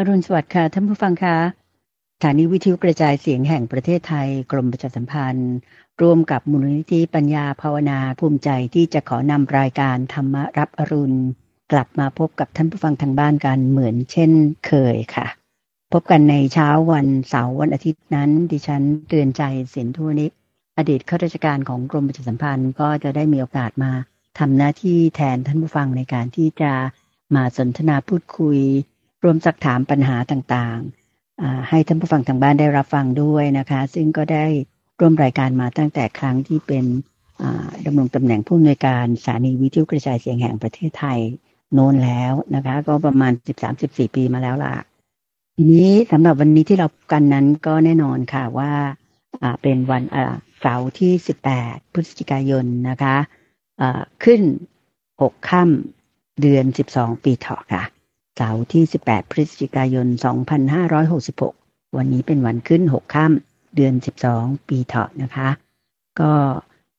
อรุณสวัสดิ์ค่ะท่านผู้ฟังคะสถานีวิทยุกระจายเสียงแห่งประเทศไทย กรมประชาสัมพันธ์ ร่วมกับมูลนิธิปัญญาภาวนาภูมิใจที่จะขอนำรายการธรรมรับอรุณ กลับมาพบกับท่านผู้ฟังทางบ้านกันเหมือนเช่นเคยค่ะ พบกันในเช้าวันเสาร์วันอาทิตย์นั้น ดิฉันเตือนใจสินทุนิกอดีตข้าราชการของกรมประชาสัมพันธ์ก็จะได้มีโอกาสมาทำหน้าที่แทนท่านผู้ฟังในการที่จะมาสนทนาพูดคุย รวมสักถามปัญหาต่างๆ ให้ท่านผู้ฟังทางบ้านได้รับฟังด้วยนะคะ ซึ่งก็ได้ร่วมรายการมาตั้งแต่ครั้งที่เป็นดำรงตำแหน่งผู้อำนวยการสถานีวิทยุกระจายเสียงแห่งประเทศไทยโน้นแล้วนะคะ ก็ประมาณ 13-14 ปีมาแล้วล่ะ ทีนี้สำหรับวันนี้ที่เรากันนั้นก็แน่นอนค่ะว่าเป็นวันเสาร์ที่ 18 พฤศจิกายนนะคะขึ้น 6 ค่ำเดือน 12 ปีเถาะค่ะ เสาร์ที่ 18 พฤศจิกายน 2566 วันนี้เป็นวันขึ้น 6 ค่ำเดือน 12 ปีเถาะนะคะ ก็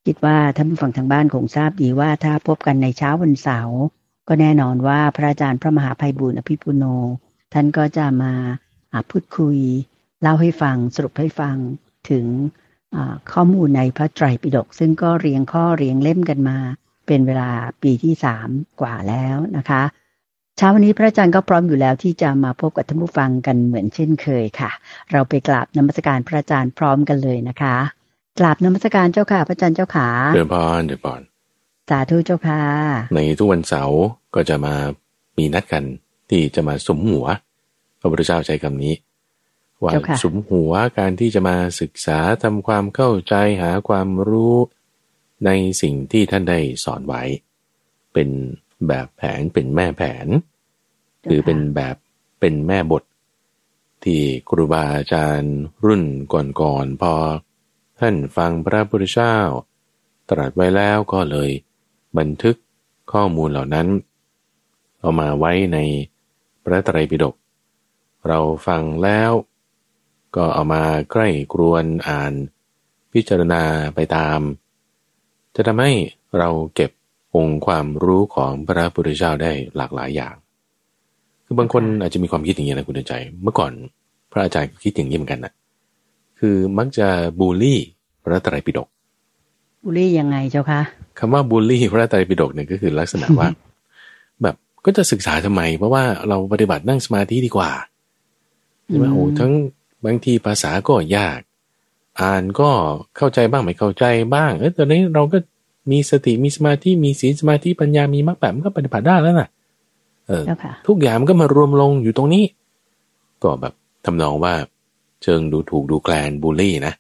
คิดว่าท่านผู้ฟังทางบ้านคงทราบดีว่าถ้าพบกันในเช้าวันเสาร์ก็แน่นอนว่าพระอาจารย์พระมหาภัยบุญอภิปุโน ท่านก็จะมาพูดคุย เล่าให้ฟังสรุปให้ฟังถึงข้อมูลในพระไตรปิฎกซึ่งก็เรียงข้อเรียงเล่มกันมา เป็นเวลาปีที่สามกว่าแล้วนะคะ เช้าวันนี้พระอาจารย์ก็พร้อมอยู่แล้วที่จะมาพบกับท่านผู้ฟังกันเหมือนเช่นเคยค่ะ เราไปกราบนมัสการพระอาจารย์พร้อมกันเลยนะคะกราบนมัสการเจ้าค่ะ พระอาจารย์เจ้าขาเดินพรเดินพรสาธุเจ้าค่ะในทุกวันเสาร์ก็จะมามีนัดกันที่จะมาสมหัวพระพุทธเจ้าใช้คำนี้ ว่าสมหัวการที่จะมาศึกษาทำความเข้าใจหาความรู้ในสิ่งที่ท่านได้สอนไว้ เป็นแบบแผนเป็นแม่แผน คือเป็นแบบเป็นแม่บท ที่ครูบาอาจารย์รุ่นก่อนๆพอ ท่านฟังพระพุทธเจ้า ตรัสไว้แล้วก็เลย บันทึกข้อมูลเหล่านั้น เอามาไว้ในพระไตรปิฎกเราฟังแล้ว ก็เอามาใกล้กรวนอ่าน พิจารณาไปตาม จะทำให้เราเก็บองค์ความรู้ของพระพุทธเจ้าได้หลากหลายอย่าง คือบางคนอาจจะมีความคิดอย่างนี้นะคุณใจ เมื่อก่อนพระอาจารย์คิดอย่างนี้เหมือนกันนะคือมักจะบูลลี่พระไตรปิฎกบูลลี่ยังไงเจ้าคะคำว่าบูลลี่พระไตรปิฎกเนี่ยก็คือลักษณะว่า แบบก็จะศึกษาทำไม เพราะว่าเราปฏิบัตินั่งสมาธิดีกว่าใช่ไหมโอ้ทั้งบางทีภาษาก็ยาก อ่านก็เข้าใจบ้างไม่เข้าใจบ้าง เออตอนนี้เราก็มีสติมีสมาธิมีศีลสมาธิปัญญามีมรรคแบบมันก็ปฏิบัติได้แล้วน่ะ เออทุกอย่างมันก็มารวมลงอยู่ตรงนี้ ก็แบบทำนองว่า เชิงดูถูกดูแกลนบูลลี่นะ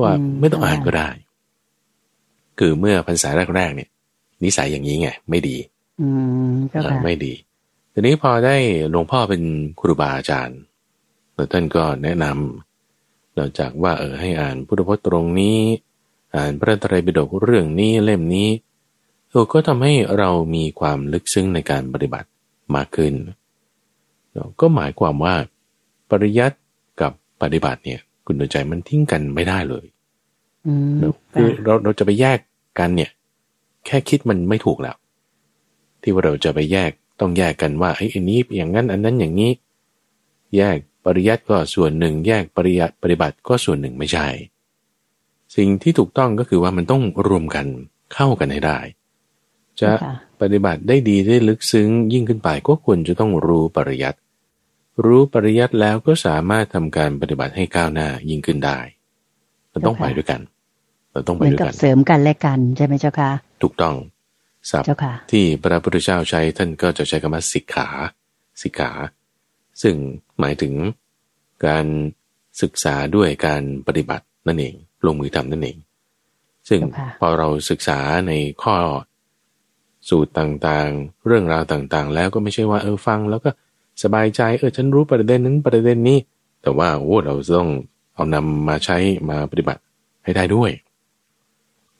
ว่าไม่ต้องอ่านก็ได้ คือเมื่อพรรษาแรกๆเนี่ย นิสัยอย่างนี้ไงไม่ดี อืมไม่ดีทีนี้พอได้หลวงพ่อเป็นครูบาอาจารย์แล้วท่านก็แนะนำนอกจากว่าเออให้อ่านพุทธพจน์ตรงนี้ อ่านพระไตรปิฎกเรื่องนี้เล่มนี้เออก็ทำให้เรามีความลึกซึ้งในการปฏิบัติ มากขึ้น ก็หมายความว่า ปริยัติกับปฏิบัติเนี่ย คุณใจมันทิ้งกันไม่ได้เลยคือเราเราจะไปแยกกันเนี่ย แค่คิดมันไม่ถูกแล้ว ที่ว่าเราจะไปแยกต้องแยกกันว่าไอ้อันนี้อย่างนั้นอันนั้นอย่างนี้ แยกปริยัติก็ส่วนหนึ่ง แยกปริยัติปฏิบัติก็ส่วนหนึ่งไม่ใช่ สิ่งที่ถูกต้องก็คือว่ามันต้องรวมกันเข้ากันให้ได้ จะ ปฏิบัติได้ดีได้ลึกซึ้งยิ่งขึ้นไปก็ควรจะต้องรู้ปริยัติรู้ปริยัติแล้วก็สามารถทำการปฏิบัติให้ก้าวหน้ายิ่งขึ้นได้เราต้องไปด้วยกัน เราต้องไปด้วยกันเสริมกันและกันใช่ไหมเจ้าค่ะถูกต้องศัพท์ที่พระพุทธเจ้าใช้ท่านก็จะใช้คำว่าสิกขาสิกขา ซึ่งหมายถึงการศึกษาด้วยการปฏิบัตินั่นเองลงมือทำนั่นเอง ซึ่งพอเราศึกษาในข้อ สูตรต่างๆ เรื่องราวต่างๆ แล้วก็ไม่ใช่ว่าเออฟัง แล้วก็สบายใจเออฉันรู้ประเด็นนั้นประเด็นนี้ แต่ว่าโอ้เราต้องเอานำมาใช้มาปฏิบัติให้ได้ด้วย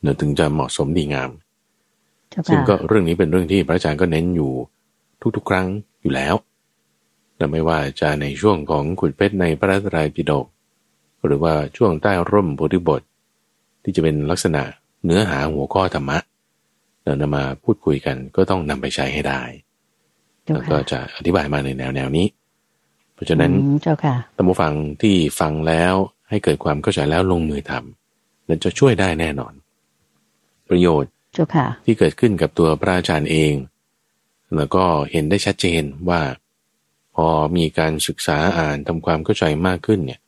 เนื่อถึงจะเหมาะสมดีงาม ซึ่งก็เรื่องนี้เป็นเรื่องที่พระอาจารย์ก็เน้นอยู่ทุกๆ ครั้งอยู่แล้วแต่ไม่ว่าจะในช่วงของขุดเพชรในพระไตรปิฎกหรือว่าช่วงใต้ร่มโพธิบท ที่จะเป็นลักษณะเนื้อหาหัวข้อธรรมะ เรานำมาพูดคุยกันก็ต้องนำไปใช้ให้ได้แล้วก็จะอธิบายมาในแนวแนวนี้ เพราะฉะนั้นเจ้าค่ะตัมบูฟังที่ฟังแล้วให้เกิดความเข้าใจแล้วลงมือทำนั้นจะช่วยได้แน่นอน ประโยชน์เจ้าค่ะ ที่เกิดขึ้นกับตัวพระอาจารย์เอง แล้วก็เห็นได้ชัดเจนว่า พอมีการศึกษาอ่านทำความเข้าใจมากขึ้นเนี่ย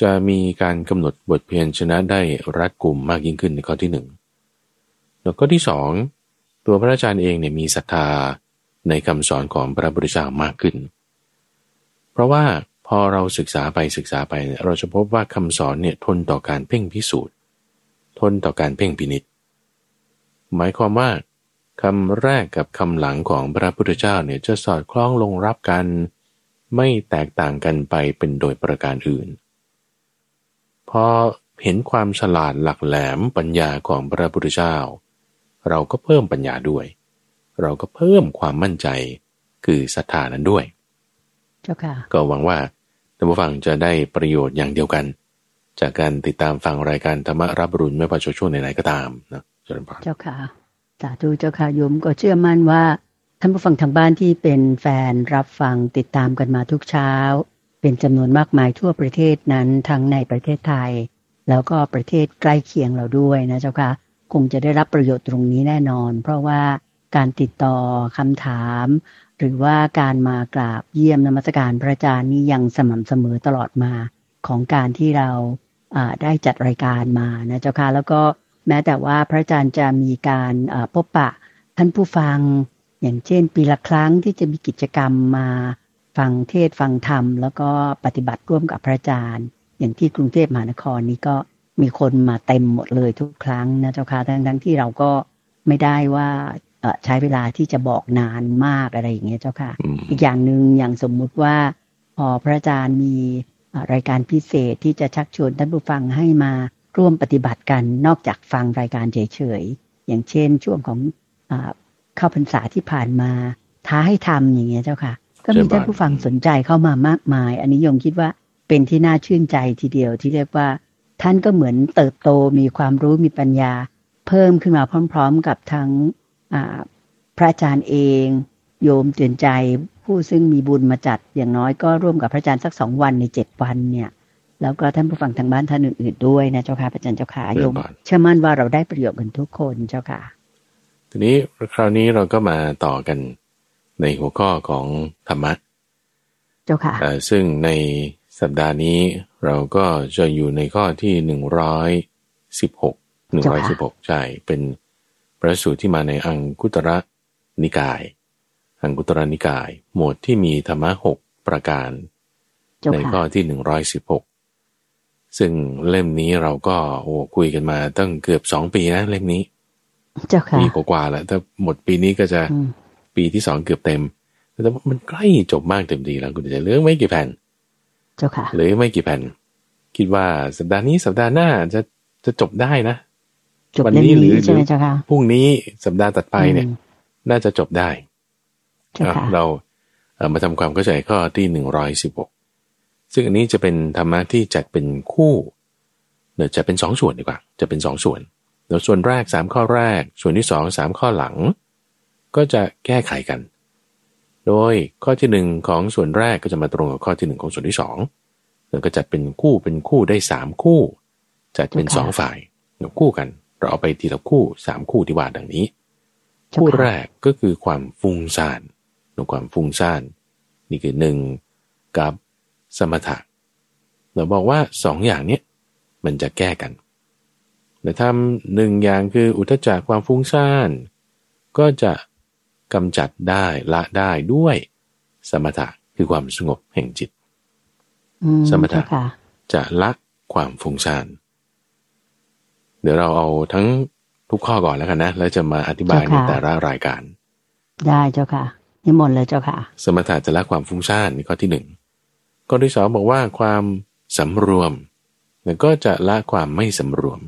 จะมีการกำหนดบทเพียรชนะได้รัดกลุ่มมากยิ่งขึ้นในข้อที่หนึ่ง แล้วก็ที่สองตัวพระอาจารย์เองเนี่ยมีศรัทธาในคำสอนของพระพุทธเจ้ามากขึ้น เพราะว่าพอเราศึกษาไปศึกษาไป เราจะพบว่าคำสอนเนี่ยทนต่อการเพ่งพิสูจน์ ทนต่อการเพ่งพินิษหมายความว่าคำแรกกับคำหลังของพระพุทธเจ้าเนี่ยจะสอดคล้องลงรับกัน ไม่แตกต่างกันไปเป็นโดยประการอื่น พอเห็นความฉลาดหลักแหลมปัญญาของพระพุทธเจ้า เราก็เพิ่มปัญญาด้วย เราก็เพิ่มความมั่นใจคือศรัทธานั้นด้วย เจ้าค่ะ ก็หวังว่าท่านผู้ฟังจะได้ประโยชน์อย่างเดียวกัน จากการติดตามฟังรายการธรรมรับรุนไม่ว่าจะช่วงไหนๆก็ตามนะเจ้าค่ะเจ้าค่ะสาธุเจ้าค่ะโยมก็เชื่อมั่นว่าท่านผู้ฟังทางบ้านที่เป็นแฟนรับฟังติดตามกันมาทุกเช้า เป็นจำนวนมากมายทั่วประเทศนั้นทั้งในประเทศไทย แล้วก็ประเทศใกล้เคียงเราด้วยนะเจ้าค่ะ คงจะได้รับประโยชน์ตรงนี้แน่นอน เพราะว่าการติดต่อคำถาม หรือว่าการมากราบเยี่ยมนมัสการพระอาจารย์นี้ยังสม่ำเสมอตลอดมาของการที่เราได้จัดรายการมานะเจ้าค่ะแล้วก็แม้แต่ว่าพระอาจารย์จะมีการพบปะท่านผู้ฟัง อย่างเช่น ปีละครั้งที่จะมีกิจกรรมมาฟังเทศฟังธรรม แล้วก็ปฏิบัติร่วมกับพระอาจารย์ อย่างที่กรุงเทพมหานครนี้ก็ มีคนมาเต็มหมดเลยทุกครั้งนะเจ้าค่ะทั้งทั้งที่เราก็ไม่ได้ว่าใช้เวลาที่จะบอกนานมากอะไรอย่างเงี้ยเจ้าค่ะ อีกอย่างหนึ่งอย่างสมมุติว่า พอพระอาจารย์มีรายการพิเศษที่จะชักชวนท่านผู้ฟังให้มาร่วมปฏิบัติกันนอกจากฟังรายการเฉยๆ อย่างเช่นช่วงของอเข้าพรรษาที่ผ่านมา ท้าให้ทำอย่างเงี้ยเจ้าค่ะ ก็มีท่านผู้ฟังสนใจเข้ามามากมาย อันนี้ยมคิดว่าเป็นที่น่าชื่นใจทีเดียวที่เรียกว่า ท่านก็เหมือนเติบโตมีความรู้มีปัญญา เพิ่มขึ้นมาพร้อม ๆ กับทั้งพระอาจารย์เอง โยมเตือนใจผู้ซึ่งมีบุญมาจัดอย่างน้อยก็ร่วมกับพระอาจารย์สักสองวันในเจ็ดวันเนี่ย แล้วก็ท่านผู้ฟังทางบ้านท่านอื่นๆด้วยนะเจ้าค่ะพระอาจารย์เจ้าค่ะโยมเชื่อมั่นว่าเราได้ประโยชน์กันทุกคนเจ้าค่ะ ทีนี้คราวนี้เราก็มาต่อกันในหัวข้อของธรรมะ เจ้าค่ะซึ่งในสัปดาห์นี้ เราก็จะอยู่ในข้อที่หนึ่งร้อยสิบหกหนึ่งร้อยสิบหกใช่เป็นพระสูตรที่มาในอังคุตระนิกาย อังคุตระนิกาย หมวดที่มีธรรมะหกประการ ในข้อที่หนึ่งร้อยสิบหกซึ่งเล่มนี้เราก็โอ้คุยกันมาตั้งเกือบสองปีนะเล่มนี้เจ้าค่ะปีกว่าๆแล้วถ้าหมดปีนี้ก็จะปีที่สองเกือบเต็มแต่มันใกล้จบมากเต็มทีแล้วคุณจะเหลือไม่กี่แผ่น เจ้าค่ะเหลือไม่กี่แผ่น คิดว่าสัปดาห์นี้สัปดาห์หน้าจะจะจบได้นะวันนี้หรือพรุ่งนี้สัปดาห์ตัดไปเนี่ย น่าจะจบได้เราเมาทำความเข้าใจข้อที่หนึ่งร้อยสิบหกซึ่งอันนี้จะเป็นธรรมะที่จัดเป็นคู่เดี๋ยวจะเป็นสองส่วนดีกว่า จะเป็นสองส่วนเดี๋ยวส่วนแรกสามข้อแรก ส่วนที่สองสามข้อหลัง ก็จะแก้ไขกัน โดยข้อที่หนึ่งของส่วนแรกก็จะมาตรงกับข้อที่หนึ่งของส่วนที่สองแล้วก็จัดเป็นคู่เป็นคู่ได้สามคู่ จัดเป็นสองฝ่ายคู่กัน เราเอาไปทีละคู่สามคู่ที่ว่าดังนี้ คู่แรกก็คือความฟุ้งซ่านความฟุ้งซ่านนี่คือหนึ่งกับสมถะเราบอกว่าสองอย่างนี้มันจะแก้กันแต่ทำหนึ่งอย่างคืออุทจักความฟุ้งซ่านก็จะ กำจัดได้ละได้ด้วย สมถะคือความสงบแห่งจิต สมถะจะละความฟุ้งซ่านเดี๋ยวเราเอาทั้งทุกข้อก่อนแล้วกันนะ แล้วจะมาอธิบายในแต่ละรายการ ได้เจ้าค่ะนิมนต์เลยเจ้าค่ะ สมถะจะละความฟุ้งซ่านนี่ข้อที่หนึ่งข้อที่สองบอกว่าความสำรวมแล้วก็จะละความไม่สำรวม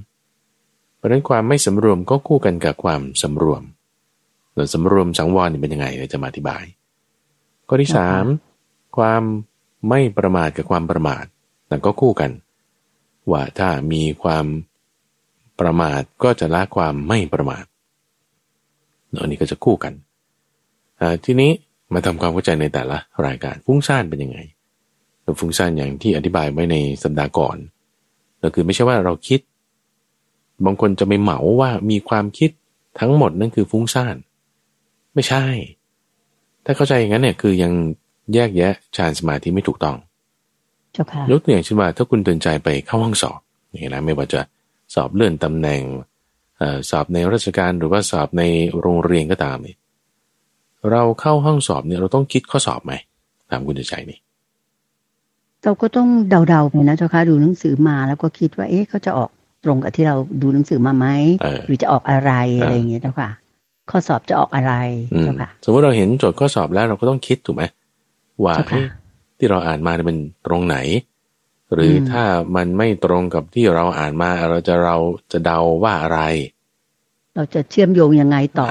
เพราะฉะนั้นความไม่สำรวมก็คู่กันกับความสำรวม เราสำรวมสังวรเป็นยังไงเราจะมาอธิบาย ข้อที่สามความไม่ประมาทกับความประมาทนั่นก็คู่กัน ว่าถ้ามีความประมาทก็จะละความไม่ประมาทอันนี้ก็จะคู่กันทีนี้มาทำความเข้าใจในแต่ละรายการฟุ้งซ่านเป็นยังไงฟุ้งซ่านอย่างที่อธิบายไว้ในสัปดาห์ก่อนก็คือไม่ใช่ว่าเราคิด บางคนจะไม่เหมาว่ามีความคิดทั้งหมดนั่นคือฟุ้งซ่าน ไม่ใช่ ถ้าเข้าใจอย่างนั้นเนี่ยคือยังแยกแยะฌานสมาธิไม่ถูกต้องยกตัวอย่างเช่นว่าถ้าคุณตื่นใจไปเข้าห้องสอบนี่นะไม่ว่าจะสอบเลื่อนตำแหน่งสอบในราชการหรือว่าสอบในโรงเรียนก็ตามนี่เราเข้าห้องสอบเนี่ยเราต้องคิดข้อสอบไหมตามคุณใจนี่เราก็ต้องเดาๆไปนะเจ้าค่ะดูหนังสือมาแล้วก็คิดว่าเอ๊ะเขาจะออกตรงกับที่เราดูหนังสือมาไหมหรือจะออกอะไรอะไรอย่างเงี้ยเจ้าค่ะ ข้อสอบจะออกอะไรเจ้าค่ะสมมติเราเห็นโจทย์ข้อสอบแล้วเราก็ต้องคิดถูกไหมว่าที่เราอ่านมาเป็นตรงไหน หรือถ้ามันไม่ตรงกับที่เราอ่านมา เราจะเราจะเดาว่าอะไร เราจะเชื่อมโยงยังไงต่อ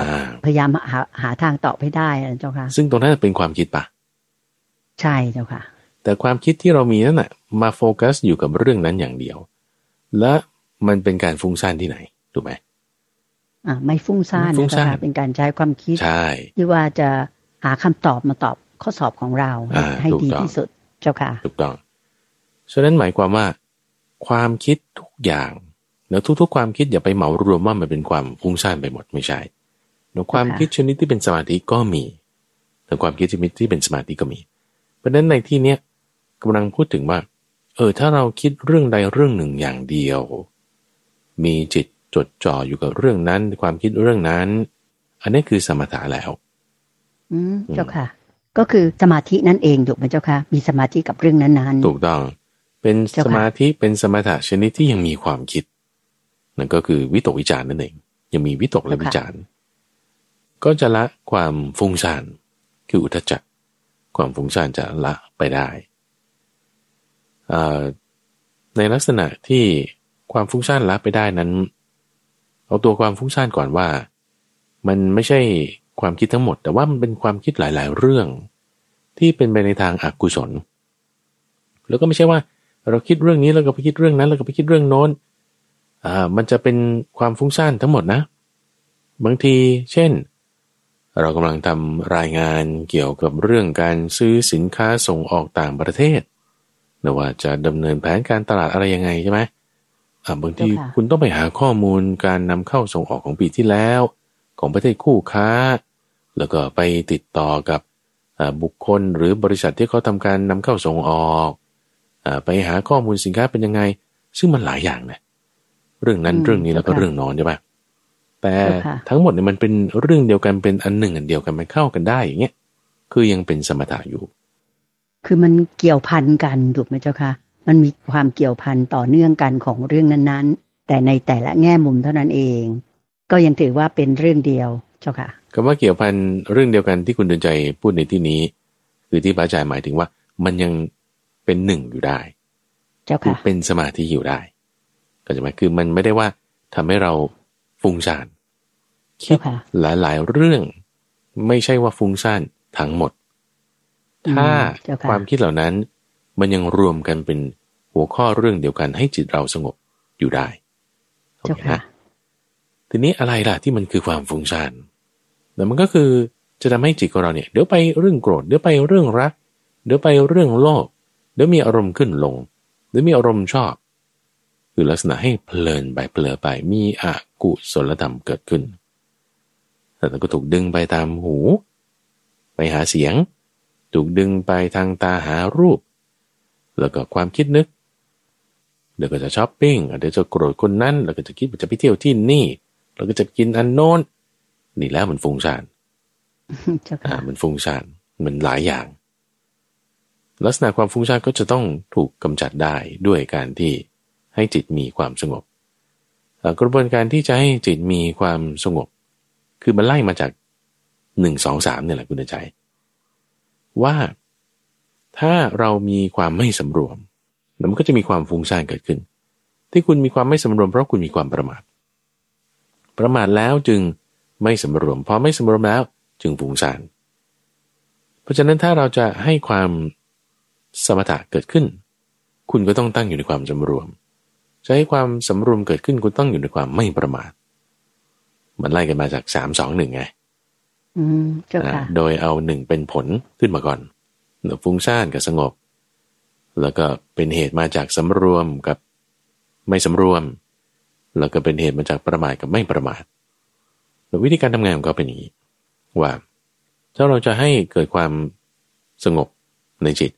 พยายามหาหาทางตอบให้ได้เจ้าค่ะ ซึ่งตรงนั้นเป็นความคิดปะใช่เจ้าค่ะ แต่ความคิดที่เรามีนั่นแหะมาโฟกัสอยู่กับเรื่องนั้นอย่างเดียว และมันเป็นการฟุ้งซ่านที่ไหนถูกไหมอ่า ไม่ฟุ้งซ่านฟุ้งซ่านเป็นการใช้ความคิดใช่ที่ว่าจะหาคำตอบมาตอบข้อสอบของเราให้ดีที่สุดเจ้าค่ะถูกต้องฉะนั้นหมายความว่า ความคิดทุกอย่างแล้วทุกๆ ความคิดอย่าไปเหมารวมว่ามันเป็นความฟุ้งซ่านไปหมดไม่ใช่แล้วความคิดชนิดที่เป็นสมาธิก็มีแต่ความคิดชนิดที่เป็นสมาธิก็มี เพราะฉะนั้นในที่เนี้ยกำลังพูดถึงว่า เออถ้าเราคิดเรื่องใดเรื่องหนึ่งอย่างเดียว มีจิต จดจ่ออยู่กับเรื่องนั้น ความคิดเรื่องนั้น อันนี้คือสมถะแล้ว อืมเจ้าค่ะ ก็คือสมาธินั่นเองถูกไหมเจ้าค่ะ มีสมาธิกับเรื่องนั้นๆ ถูกต้อง เป็นสมาธิเป็นสมถะชนิดที่ยังมีความคิด นั่นก็คือวิตกวิจารนั่นเอง ยังมีวิตกและวิจารก็จะละความฟุ้งซ่านคืออุทจักความฟุ้งซ่านจะละไปได้ในลักษณะที่ความฟุ้งซ่านละไปได้นั้น เอาตัวความฟุ้งซ่านก่อนว่า มันไม่ใช่ความคิดทั้งหมด แต่ว่ามันเป็นความคิดหลาย ๆ เรื่อง ที่เป็นไปในทางอากุศล แล้วก็ไม่ใช่ว่า เราคิดเรื่องนี้แล้วก็ไปคิดเรื่องนั้น แล้วก็ไปคิดเรื่องโน้นอ่ามันจะเป็นความฟุ้งซ่านทั้งหมดนะ บางทีเช่น เรากำลังทำรายงานเกี่ยวกับเรื่องการซื้อสินค้าส่งออกต่างประเทศนะว่าจะดำเนินแผนการตลาดอะไรยังไงใช่ไหม บางทีคุณต้องไปหาข้อมูลการนำเข้าส่งออกของปีที่แล้ว ของประเทศคู่ค้า แล้วก็ไปติดต่อกับบุคคลหรือบริษัทที่เขาทำการนำเข้าส่งออกอไปหาข้อมูลสินค้าเป็นยังไง ซึ่งมันหลายอย่างนะเรื่องนั้นเรื่องนี้แล้วก็เรื่องนอนใช่ปะแต่ทั้งหมดเนี่ยมันเป็นเรื่องเดียวกันเป็นอันหนึ่งอันเดียวกันมันเข้ากันได้อย่างเงี้ยคือยังเป็นสมถะอยู่ คือมันเกี่ยวพันกันถูกไหมเจ้าคะ มันมีความเกี่ยวพันต่อเนื่องกันของเรื่องนั้นๆ แต่ในแต่ละแง่มุมเท่านั้นเอง ก็ยังถือว่าเป็นเรื่องเดียวเจ้าค่ะคำว่าเกี่ยวพันเรื่องเดียวกันที่คุณเดินใจพูดในที่นี้ คือที่พระอาจารย์หมายถึงว่า มันยังเป็นหนึ่งอยู่ได้ เจ้าค่ะเป็นสมาธิอยู่ได้ ก็จะหมายคือมันไม่ได้ว่าทำให้เราฟุ้งซ่านคิดหลายๆเรื่อง ไม่ใช่ว่าฟุ้งซ่านทั้งหมด ถ้าความคิดเหล่านั้น มันยังรวมกันเป็นหัวข้อเรื่องเดียวกันให้จิตเราสงบอยู่ได้โอเคนะทีนี้อะไรล่ะที่มันคือความฟุ้งซ่านแต่มันก็คือจะทำให้จิตของเราเนี่ยเดี๋ยวไปเรื่องโกรธเดี๋ยวไปเรื่องรัก เดี๋ยวไปเรื่องโลภเดี๋ยวมีอารมณ์ขึ้นลงเดี๋ยวมีอารมณ์ชอบ คือลักษณะให้เพลินไปเพลิไปมีอกุศลธรรมเกิดขึ้น แต่ก็ถูกดึงไปตามหู ไปหาเสียง ถูกดึงไปทางตาหารูป แล้วก็ความคิดนึกเดี๋ยวก็จะช้อปปิ้งเดี๋ยวจะโกรธคนนั้นแล้วก็จะคิดว่าจะไปเที่ยวที่นี่แล้วก็จะกินอันโน้นนี่แล้วมันฟุ้งซ่านอ่ามันฟุ้งซ่านมันหลายอย่าง ลักษณะความฟุ้งซ่านก็จะต้องถูกกำจัดได้ด้วยการที่ให้จิตมีความสงบกระบวนการที่จะให้จิตมีความสงบ คือมันไล่มาจากหนึ่งสองสามเนี่ยแหละคุณใจ ว่า ถ้าเรามีความไม่สำรวมมันก็จะมีความฟุ้งซ่านเกิดขึ้น ที่คุณมีความไม่สำรวมเพราะคุณมีความประมาท ประมาทแล้วจึงไม่สำรวม พอไม่สำรวมแล้วจึงฟุ้งซ่าน เพราะฉะนั้นถ้าเราจะให้ความสมถะเกิดขึ้น คุณก็ต้องตั้งอยู่ในความสำรวม จะให้ความสำรวมเกิดขึ้นคุณต้องอยู่ในความไม่ประมาท มันไล่กันมาจากสามสองหนึ่งไงโดยเอาหนึ่งเป็นผลขึ้นมาก่อน ฟุ้งซ่านกับสงบ แล้วก็เป็นเหตุมาจากสำรวมกับไม่สำรวม แล้วก็เป็นเหตุมาจากประมาทกับไม่ประมาทวิธีการทำงานของเขาเป็นอย่างนี้ ว่าถ้าเราจะให้เกิดความสงบในจิต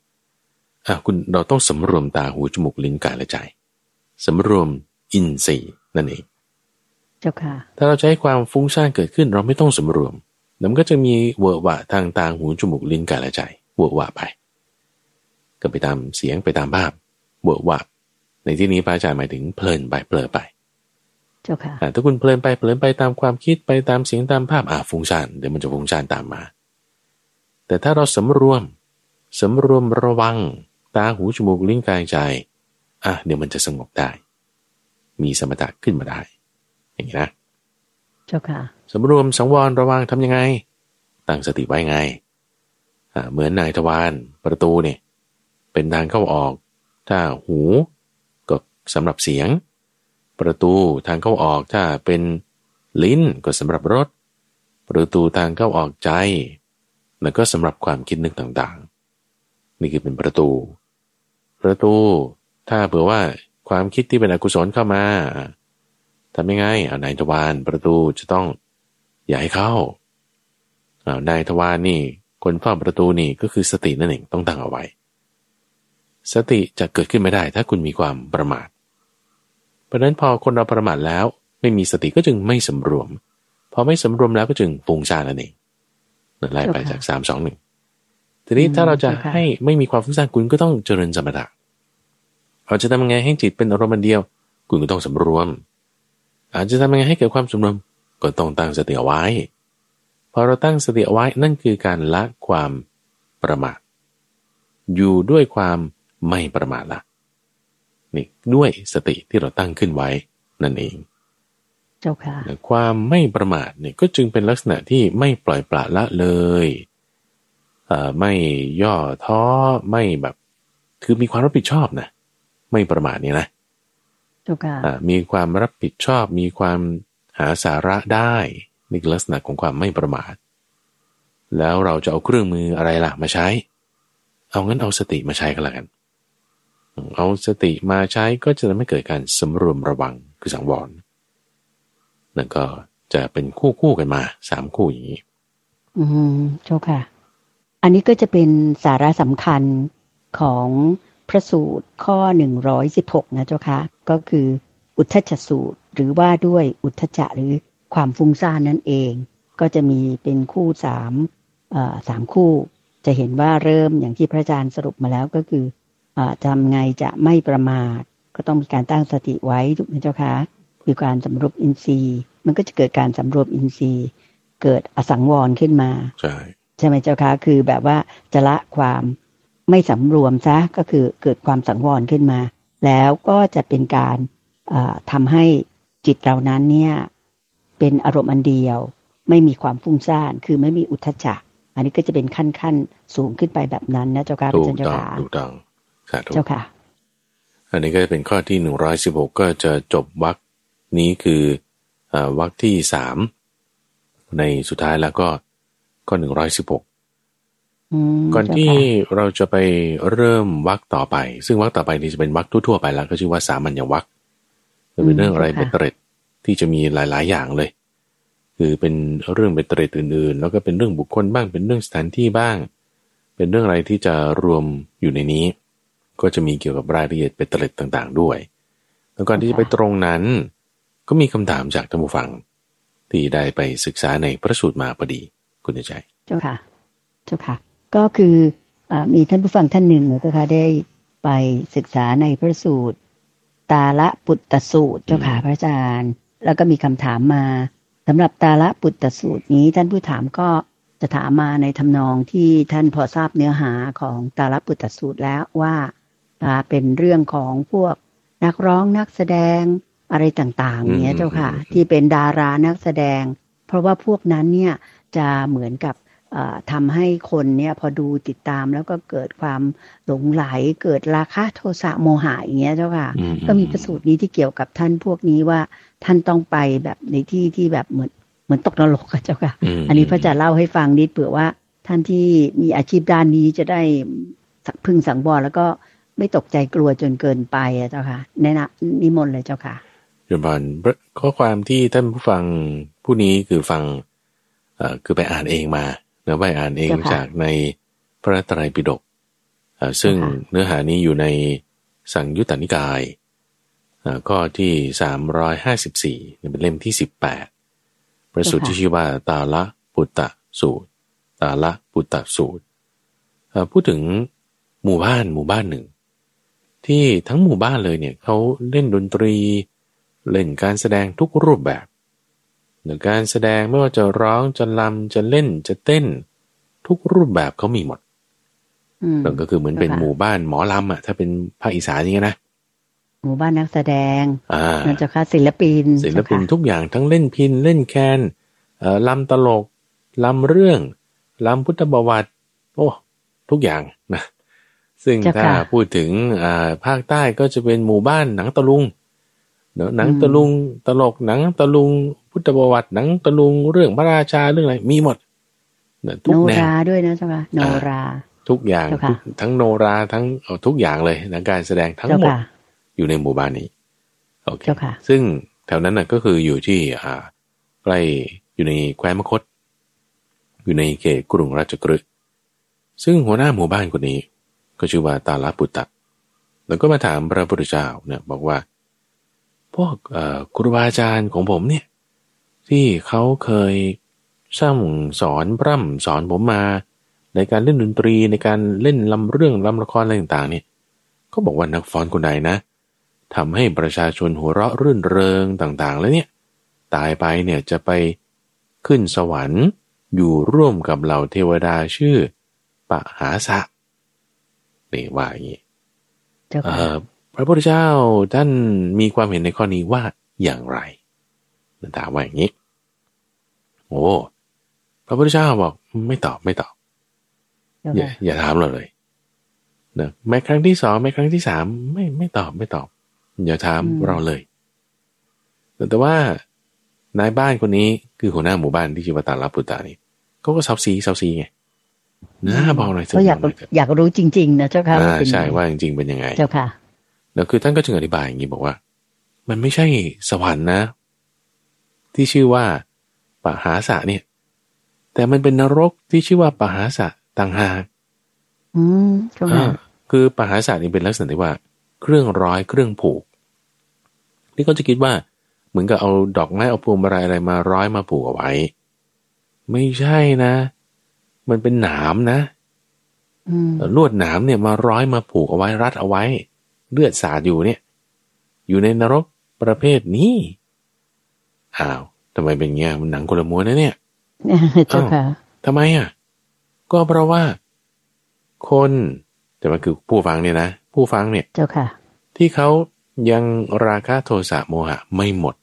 อะคุณเราต้องสำรวมตาหูจมูกลิ้นกายและใจสำรวมอินทรีย์นั่นเองเจ้าค่ะ ถ้าเราใช้ความฟุ้งซ่านเกิดขึ้น เราไม่ต้องสำรวมมันก็จะมีเวอร์วะทางตาหูจมูกลิ้นกายและใจ เวอร์วะไป ก็ไปตามเสียงไปตามภาพเวอร์วะในที่นี้พระอาจารย์หมายถึงเพลินไปเพลินไปเจ้าค่ะถ้าคุณเพลินไปเพลินไปตามความคิดไปตามเสียงตามภาพอ่าฟุ้งซ่านเดี๋ยวมันจะฟุ้งซ่านตามมา แต่ถ้าเราสำรวมสำรวมระวัง ตาหูจมูกลิ้นกายใจอะเดี๋ยวมันจะสงบได้ มีสมถะขึ้นมาได้ อย่างนี้นะ เจ้าค่ะสำรวมสังวรระวังทำยังไง ตั้งสติไว้ไงอ่า เหมือนนายทวารประตูเนี่ยเป็นทางเข้าออก ถ้าหูก็สำหรับเสียง ประตูทางเข้าออกถ้าเป็นลิ้นก็สำหรับรถประตูทางเข้าออกใจ แล้วก็สำหรับความคิดนึกต่างๆ นี่คือเป็นประตู ประตูถ้าเผื่อว่าความคิดที่เป็นอกุศลเข้ามาทำยังไงเอานายทวารประตูจะต้องอย่าให้เข้าเอานายทวารนี่ คนเฝ้าประตูนี่ก็คือสตินั่นเองต้องตั้งเอาไว้ สติจะเกิดขึ้นไม่ได้ถ้าคุณมีความประมาท เพราะนั้นพอคนเราประมาทแล้ว ไม่มีสติก็จึงไม่สำรวม พอไม่สำรวมแล้วก็จึงฟุ้งซ่านนั่นเองนั่นไล่ไปจากสามสองหนึ่งทีนี้ถ้าเราจะให้ไม่มีความฟุ้งซ่านคุณก็ต้องเจริญสมถะเราจะทำยังไงให้จิตเป็นอารมณ์เดียว คุณก็ต้องสำรวม อาจจะทำยังไงให้เกิดความสำรวมก็ต้องตั้งสติเอาไว้ พอเราตั้งสติเอาไว้นั่นคือการละความประมาทอยู่ด้วยความไม่ประมาทละนี่ด้วยสติที่เราตั้งขึ้นไว้นั่นเอง เจ้าค่ะความไม่ประมาทเนี่ยก็จึงเป็นลักษณะที่ไม่ปล่อยปละละเลยไม่ย่อท้อไม่แบบคือมีความรับผิดชอบนะไม่ประมาทเนี่ยนะมีความรับผิดชอบมีความหาสาระได้ นี่คือลักษณะของความไม่ประมาท แล้วเราจะเอาเครื่องมืออะไรล่ะมาใช้ เอางั้นเอาสติมาใช้ก็แล้วกัน เอาสติมาใช้ก็จะทำให้เกิดการสำรวมระวังคือสังวรนั่นก็จะเป็นคู่คู่กันมาสามคู่อย่างนี้ อืมเจ้าค่ะ อันนี้ก็จะเป็นสาระสำคัญของพระสูตรข้อหนึ่งร้อยสิบหกนะเจ้าคะก็คืออุทธจสูตร หรือว่าด้วยอุทธจะหรือ ความฟุ้งซ่านนั่นเอง ก็จะมีเป็นคู่สามสามคู่ จะเห็นว่าเริ่มอย่างที่พระอาจารย์สรุปมาแล้วก็คืออทำไงจะไม่ประมาท ก็ต้องมีการตั้งสติไว้ถูกไหมเจ้าคะมีการสำรวจอินทรีย์ มันก็จะเกิดการสำรวจอินทรีย์ เกิดอสังวรขึ้นมา ใช่ใช่ไหมเจ้าคะคือแบบว่าจะละความไม่สำรวมซะก็คือเกิดความสังวรขึ้นมา แล้วก็จะเป็นการทำให้จิตเรานั้นเนี่ย เป็นอารมณ์อันเดียว ไม่มีความฟุ้งซ่าน คือไม่มีอุทธจักอันนี้ก็จะเป็นขั้นขั้นสูงขึ้นไปแบบนั้นนะเจ้าค่ะถูกต้องถูกต้องเจ้าค่ะ อันนี้ก็จะเป็นข้อที่หนึ่งร้อยสิบหกก็จะจบวรรคนี้คือวรรคที่สามในสุดท้ายแล้วก็ข้อหนึ่งร้อยสิบหกก่อนที่เราจะไปเริ่มวักต่อไป ซึ่งวักต่อไปนี้จะเป็นวักทั่วๆไปแล้ว ก็ชื่อว่าสามัญญวักจะเป็นเรื่องอะไรเป็นเตร็ด ที่จะมีหลาย ๆ อย่างเลย คือเป็นเรื่องเป็นเตร็ดอื่น ๆ แล้วก็เป็นเรื่องบุคคลบ้าง เป็นเรื่องสถานที่บ้าง เป็นเรื่องอะไรที่จะรวมอยู่ในนี้ ก็จะมีเกี่ยวกับรายละเอียดเป็นเตร็ดต่างๆ ด้วย แล้วก่อนที่จะไปตรงนั้น ก็มีคำถามจากท่านผู้ฟัง ที่ได้ไปศึกษาในพระสูตรมาพอดีคุณใจเจ้าค่ะเจ้าค่ะ ก็คืออมีท่านผู้ฟังท่านหนึ่งนะคะได้ไปศึกษาในพระสูตร ตาละปุตตสูตรเจ้าค่ะพระอาจารย์ แล้วก็มีคำถามมาสำหรับตาละปุตตสูตรนี้ท่านผู้ถามก็จะถามมาในทำนองที่ท่านพอทราบเนื้อหาของตาละปุตตสูตรแล้วว่าเป็นเรื่องของพวกนักร้องนักแสดงอะไรต่างๆเนี้ยเจ้าค่ะ ที่เป็นดารานักแสดง เพราะว่าพวกนั้นเนี่ยจะเหมือนกับทำให้คนเนี่ยพอดูติดตามแล้วก็เกิดความหลงไหลเกิดราคะโทสะโมหะอย่างเงี้ยเจ้าค่ะ ก็มีประสูตรนี้ที่เกี่ยวกับท่านพวกนี้ว่า ท่านต้องไปแบบในที่ที่แบบเหมือนเหมือนตกนรกเจ้าค่ะ อันนี้พระจะเล่าให้ฟังนิดเผื่อว่าท่านที่มีอาชีพด้านนี้จะได้พึงสังวรแล้วก็ไม่ตกใจกลัวจนเกินไปอะเจ้าค่ะแนะนำนิมนต์เลยเจ้าค่ะยมบอลข้อความที่ท่านผู้ฟังผู้นี้คือฟังเอ่อคือไปอ่านเองมาเนะไปอ่านเองจากในพระไตรปิฎกซึ่งเนื้อหานี้อยู่ในสังยุตตนิกาย ก็ที่สามร้อยห้าสิบสี่เป็นเล่มที่สิบแปดประสูตรที่ชื่อว่าตาละปุตตะสูตร ตาละปุตตะสูตรพูดถึงหมู่บ้านหมู่บ้านหนึ่ง ที่ทั้งหมู่บ้านเลยเนี่ยเขาเล่นดนตรี เล่นการแสดงทุกรูปแบบหรือการแสดงไม่ว่าจะร้องจะลำจะเล่นจะเต้น ทุกรูปแบบเขามีหมดนั่นก็คือเหมือนเป็นหมู่บ้านหมอลำอะถ้าเป็นภาคอีสานอย่างนี้นะ หมู่บ้านนักแสดงนั่นจะค่ะศิลปิน ศิลปินทุกอย่างทั้งเล่นพินเล่นแคนลำตลกลำเรื่องลำพุทธบวัตโอ้ทุกอย่างนะซึ่งถ้าพูดถึงภาคใต้ก็จะเป็นหมู่บ้านหนังตะลุงหนังตะลุงตลกหนังตะลุง พุทธประวัติหนังตะลุงเรื่องพระราชาเรื่องอะไรมีหมดทุกแนวโนราด้วยนะเจ้าค่ะโนรา ทุกอย่างทั้งโนราทั้งทุกอย่างเลยนะการแสดงทั้งหมด อยู่ในหมู่บ้านนี้โอเคซึ่งแถวนั้นน่ะก็คืออยู่ที่อ่าใกล้อยู่ในแคว้นมคต อยู่ในเขตกรุงราชกฤห์ซึ่งหัวหน้าหมู่บ้านคนนี้ ก็ชื่อว่าตาลาปุตตะแล้วก็มาถามพระพุทธเจ้าเนี่ยบอกว่า พวกครูบาอาจารย์ของผมเนี่ย ที่เขาเคยสั่งสอนพร่ำสอนผมมา ในการเล่นดนตรีในการเล่นลำเรื่องลำละครอะไรต่างๆเนี่ยเขาบอกว่านักฟ้อนคนใดนะ ทำให้ประชาชนหัวเราะรื่นเริงต่างๆ แล้วเนี่ย ตายไปเนี่ยจะไปขึ้นสวรรค์อยู่ร่วมกับเหล่าเทวดาชื่อ ปะหาสะนี่ว่าอย่างนี้พระพุทธเจ้าท่านมีความเห็นในข้อนี้ว่าอย่างไรนั่นถามว่าอย่างนี้ โอ้พระพุทธเจ้าบอกไม่ตอบไม่ตอบ อย่าอย่าถามเราเลยนะแม้ครั้งที่สองแม้ครั้งที่สามไม่ไม่ตอบไม่ตอบ อย่าถามเราเลย แต่ว่านายบ้านคนนี้คือหัวหน้าหมู่บ้านที่ชื่อว่าตาลปุตตานี่เขาก็เซาซีเซาซีไงนะบอกหน่อยเขาอยากอยากรู้จริง ๆ นะเจ้าค่ะใช่ว่าจริงๆเป็นยังไง เจ้าค่ะแล้วคือท่านก็จึงอธิบายอย่างนี้บอกว่า มันไม่ใช่สวรรค์นะ ที่ชื่อว่าปหาสะเนี่ย แต่มันเป็นนรกที่ชื่อว่าปหาสะต่างหากอืมคือปหาสะนี่เป็นลักษณะที่ว่า เครื่องร้อยเครื่องผูก นี่ก็จะคิดว่า เหมือนกับเอาดอกไม้เอาพวงมาลัยอะไรมาร้อยมาผูกเอาไว้ ไม่ใช่นะ มันเป็นหนามนะลวดหนามเนี่ยมาร้อยมาผูกเอาไว้รัดเอาไว้ เลือดสาดอยู่เนี่ย อยู่ในนรกประเภทนี้อ้าวทำไมเป็นเงี้ยมันหนังคนละม้วนนะเนี่ยเจ้าค่ะทำไมอะ ก็เพราะว่า คน แต่มันคือผู้ฟังเนี่ยนะ ผู้ฟังเนี่ย เจ้าค่ะ ที่เขายังราคะโทสะโมหะไม่หมด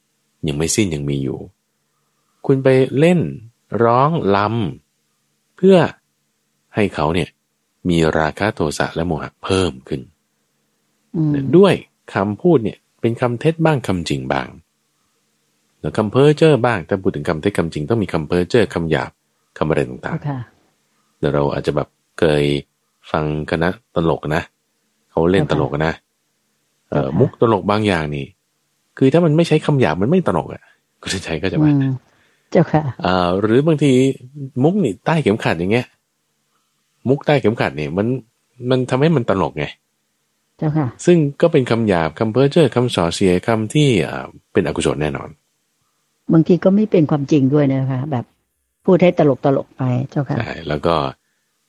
ยังไม่สิ้นยังมีอยู่ คุณไปเล่นร้องลำเพื่อให้เขาเนี่ย มีราคะโทสะและโมหะเพิ่มขึ้น ด้วยคำพูดเนี่ย เป็นคำเท็จบ้างคำจริงบ้างแล้วคำเพ้อเจ้อบ้างแต่พูดถึงคำเท็จคำจริงต้องมีคำเพ้อเจ้อคำหยาบคำอะไรต่างๆเดี๋ยวเราอาจจะแบบเคยฟังคณะตลกนะ เขาเล่นตลกนะเอ่อมุกตลกบางอย่างนี่ คือถ้ามันไม่ใช้คำหยาบมันไม่ตลกอะก็จะใช้ก็จะว่าเจ้าค่ะอ่าหรือบางทีมุกนี่ใต้เข็มขัดอย่างเงี้ย มุกใต้เข็มขัดเนี่ยมันมันทำให้มันตลกไงเจ้าค่ะ ซึ่งก็เป็นคำหยาบคำเพ้อเจ้อคำส่อเสียคำที่อ่าเป็นอกุศลแน่นอน บางทีก็ไม่เป็นความจริงด้วยนะคะ แบบพูดให้ตลกตลกไปเจ้าค่ะใช่แล้วก็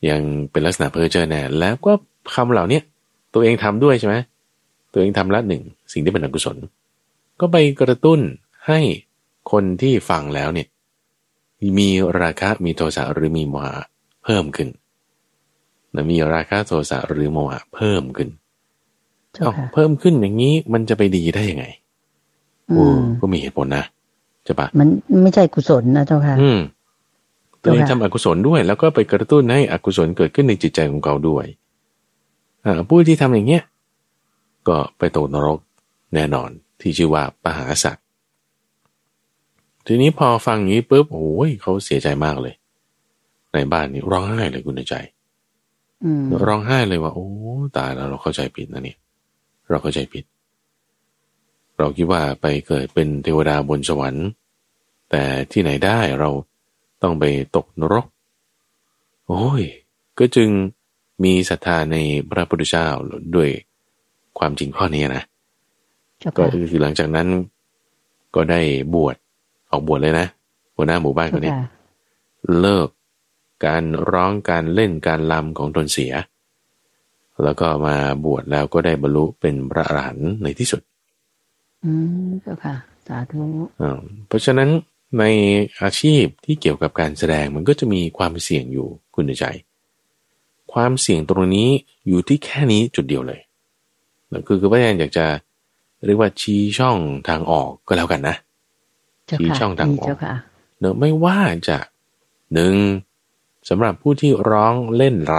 ยังเป็นลักษณะเพ้อเจ้อแน่แล้วก็คำเหล่าเนี้ย ตัวเองทำด้วยใช่ไหมตัวเองทำละหนึ่งสิ่งที่เป็นอกุศล ก็ไปกระตุ้นให้คนที่ฟังแล้วเนี่ยมีราคะมีโทสะหรือมีโมหะเพิ่มขึ้นนะมีราคะโทสะหรือโมหะเพิ่มขึ้นเพิ่มขึ้นอย่างนี้มันจะไปดีได้ยังไงโอ้ก็มีเหตุผลนะจะปะมันไม่ใช่กุศลนะเจ้าค่ะ อืมตัวเองทำอกุศลด้วย แล้วก็ไปกระตุ้นให้อกุศลเกิดขึ้นในจิตใจของเขาด้วยอ่า ผู้ที่ทำอย่างเงี้ยก็ไปตกนรกแน่นอนที่ชื่อว่าปหาสัตว์ทีนี้พอฟังอย่างนี้ปุ๊บโอ้ยเขาเสียใจมากเลย ในบ้านนี้ร้องไห้เลยคุณในใจร้องไห้เลยว่า โอ้ตายแล้วเราเข้าใจผิดนะเนี่ยเราเข้าใจผิด เราคิดว่าไปเกิดเป็นเทวดาบนสวรรค์ แต่ที่ไหนได้เราต้องไปตกนรก โอ้ย ก็จึง มีศรัทธาในพระพุทธเจ้าด้วยความจริงข้อนี้นะก็คือหลังจากนั้น ก็ได้บวชออกบวชเลยนะหัวหน้าหมู่บ้านคนนี้เลิกการร้องการเล่นการลำของตนเสีย แล้วก็มาบวชแล้วก็ได้บรรลุเป็นพระอรหันต์ในที่สุด อืมเจ้าค่ะสาธุเพราะฉะนั้นในอาชีพที่เกี่ยวกับการแสดงมันก็จะมีความเสี่ยงอยู่คุณใจ ความเสี่ยงตรงนี้อยู่ที่แค่นี้จุดเดียวเลยคือคือพระอาจารย์อยากจะเรียกว่าชี้ช่องทางออกก็แล้วกันนะชี้ช่องทางออกเนอะไม่ว่าจะหนึ่งสำหรับผู้ที่ร้องเล่นร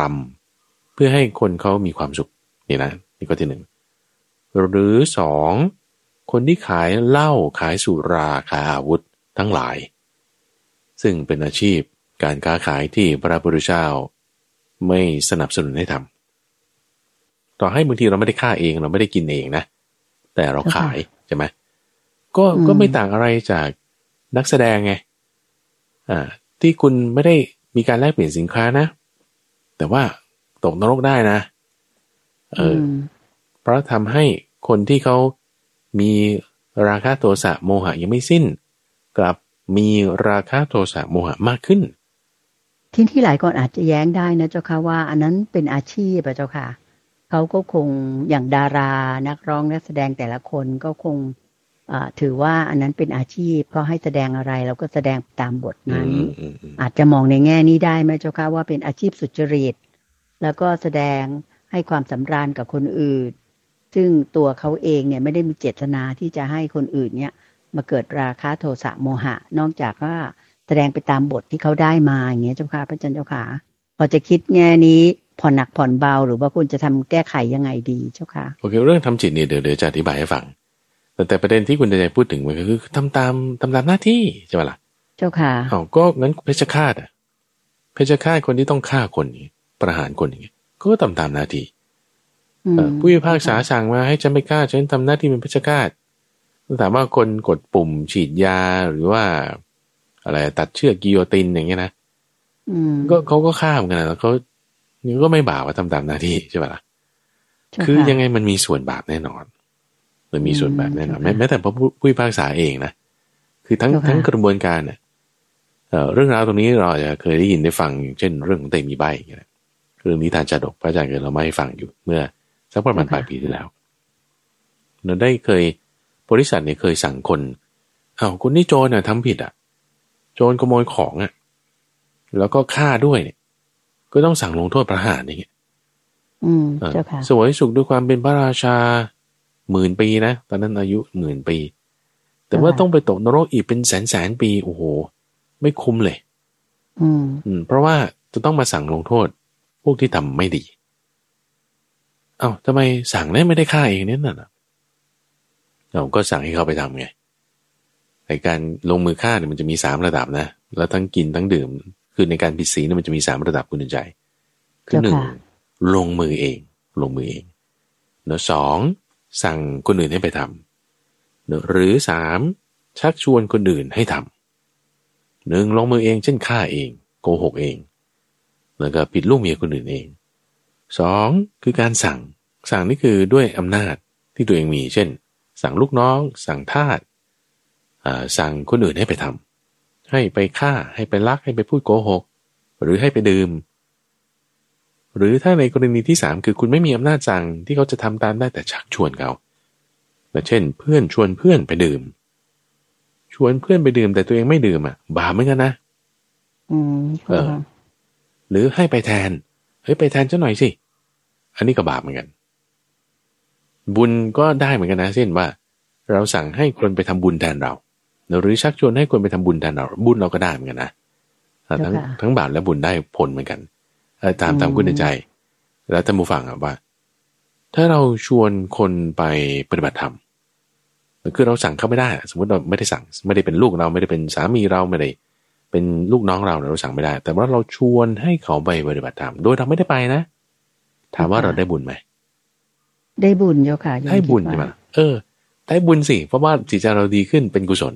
ำเพื่อให้คนเขามีความสุขนี่นะนี่ก็ที่หนึ่งหรือสองคนที่ขายเหล้าขายสุราขายอาวุธทั้งหลาย ซึ่งเป็นอาชีพการค้าขายที่พระพุทธเจ้า ไม่สนับสนุนให้ทำต่อให้บางทีเราไม่ได้ฆ่าเองเราไม่ได้กินเองนะ แต่เราขายใช่ไหมก็ก็ไม่ต่างอะไรจากนักแสดงไงอ่า ที่คุณไม่ได้มีการแลกเปลี่ยนสินค้านะ แต่ว่าตกนรกได้นะเออเพราะทำให้คนที่เขามีราคะโทสะโมหะยังไม่สิ้น กลับมีราคะโทสะโมหะมากขึ้น ที่ที่หลายคนอาจจะแย้งได้นะเจ้าค่ะว่า อันนั้นเป็นอาชีพอะเจ้าค่ะเขาก็คงอย่างดารานักร้องนักแสดงแต่ละคนก็คงถือว่าอันนั้นเป็นอาชีพก็ให้แสดงอะไรเราก็แสดงตามบทนั้น อาจจะมองในแง่นี้ได้ไหมเจ้าค่ะว่าเป็นอาชีพสุจริต แล้วก็แสดงให้ความสำราญกับคนอื่น ซึ่งตัวเขาเองเนี่ยไม่ได้มีเจตนาที่จะให้คนอื่นเนี่ยมาเกิดราคะโทสะโมหะ นอกจากว่า แสดงไปตามบทที่เขาได้มาอย่างเงี้ยเจ้าค่ะพระจันเจ้าค่ะพอจะคิดแง่นี้ผ่อนหนักผ่อนเบาหรือว่าคุณจะทำแก้ไขยังไงดีเจ้าค่ะโอเคเรื่องทำจิตเนี่ยเดี๋ยวเดี๋ยวจะอธิบายให้ฟัง แต่แต่ประเด็นที่คุณใจพูดถึงมันก็คือทำตามทำตามหน้าที่ใช่ไหมล่ะเจ้าค่ะอ๋อก็งั้นเพชฌฆาตอะเพชฌฆาตคนที่ต้องฆ่าคนนี้ประหารคนอย่างเงี้ยก็ทำตามหน้าที่ผู้พิพากษาสั่งมาให้ฉันไปฆ่าฉันทำหน้าที่เป็นเพชฌฆาตถามว่าคนกดปุ่มฉีดยาหรือว่า อะไร ตัดเชือกกิโยตินอย่างเงี้ยนะก็เขาก็ฆ่าเหมือนกันแล้วเขานี่ก็ไม่บาปว่าทำตามหน้าที่ใช่ป่ะล่ะคือยังไงมันมีส่วนบาปแน่นอน มันมีส่วนแบบแน่นอนแม้แต่พระผู้พิพากษาเองนะคือทั้งทั้งกระบวนการเนี่ยเรื่องราวตรงนี้เราจะเคยได้ยินได้ฟังอย่างเช่น เรื่องของเตมีใบอย่างเงี้ยเรื่องนิทานจาดกพระอาจารย์เคยเราไม่ให้ฟังอยู่เมื่อสักประมาณปลายปีที่แล้วเราได้เคยบริษัทเนี่ยเคยสั่งคนเอาคนที่โจรเนี่ยทำผิดอะ โจรขโมยของอะ แล้วก็ฆ่าด้วยเนี่ย ก็ต้องสั่งลงโทษประหารอย่างเงี้ยอืมเจ้าค่ะสวยสุขด้วยความเป็นพระราชาหมื่นปีนะตอนนั้นอายุหมื่นปี แต่ว่าต้องไปตกนรกอีกเป็นแสนแสนปีโอ้โห ไม่คุ้มเลย อืมอืมเพราะว่าจะต้องมาสั่งลงโทษ พวกที่ทำไม่ดี เอา้าทำไมสั่งได้ไม่ได้ฆ่าเองเนี่ยน่ะเราก็สั่งให้เขาไปทำไง ในการลงมือฆ่าเนี่ยมันจะมีสามระดับนะ แล้วทั้งกินทั้งดื่ม คือในการผิดศีลเนี่ยมันจะมีสามระดับคุณใจ คือหนึ่งลงมือเอง ลงมือเองเนาะสองสั่งคนอื่นให้ไปทำหรือสามชักชวนคนอื่นให้ทำหนึ่งลงมือเองเช่นฆ่าเอง โกหกเอง แล้วก็ผิดลูกเมียคนอื่นเองสองคือการสั่ง สั่งนี่คือด้วยอำนาจที่ตัวเองมี เช่น สั่งลูกน้อง สั่งทาส สั่งคนอื่นให้ไปทำให้ไปฆ่าให้ไปลักให้ไปพูดโกหก หรือให้ไปดื่ม หรือถ้าในกรณีที่สามคือคุณไม่มีอำนาจสั่งที่เขาจะทำตามได้แต่ชักชวนเขาเช่น เพื่อนชวนเพื่อนไปดื่ม ชวนเพื่อนไปดื่มแต่ตัวเองไม่ดื่มอะ บาปเหมือนกันนะอืมเออ หรือให้ไปแทนเฮ้ยไปแทนเจ้าหน่อยสิอันนี้ก็บาปเหมือนกัน บุญก็ได้เหมือนกันนะเช่นว่า เราสั่งให้คนไปทำบุญแทนเรา หรือชักชวนให้คนไปทำบุญแทนเราบุญเราก็ได้เหมือนกันนะทั้งทั้งบาปและบุญได้ผลเหมือนกันตามตามคุณใจ แล้วท่านผู้ฟังอะว่า ถ้าเราชวนคนไปปฏิบัติธรรมคือเราสั่งเขาไม่ได้ สมมติเราไม่ได้สั่ง ไม่ได้เป็นลูกเราไม่ได้เป็นสามีเราไม่ได้ เป็นลูกน้องเราเราสั่งไม่ได้ แต่ว่าเราชวนให้เขาไปปฏิบัติธรรมโดยเราไม่ได้ไปนะ ถามว่าเราได้บุญไหมได้บุญเจ้าค่ะได้บุญใช่ไหมเออ ได้บุญสิ เพราะว่าจิตใจเราดีขึ้นเป็นกุศล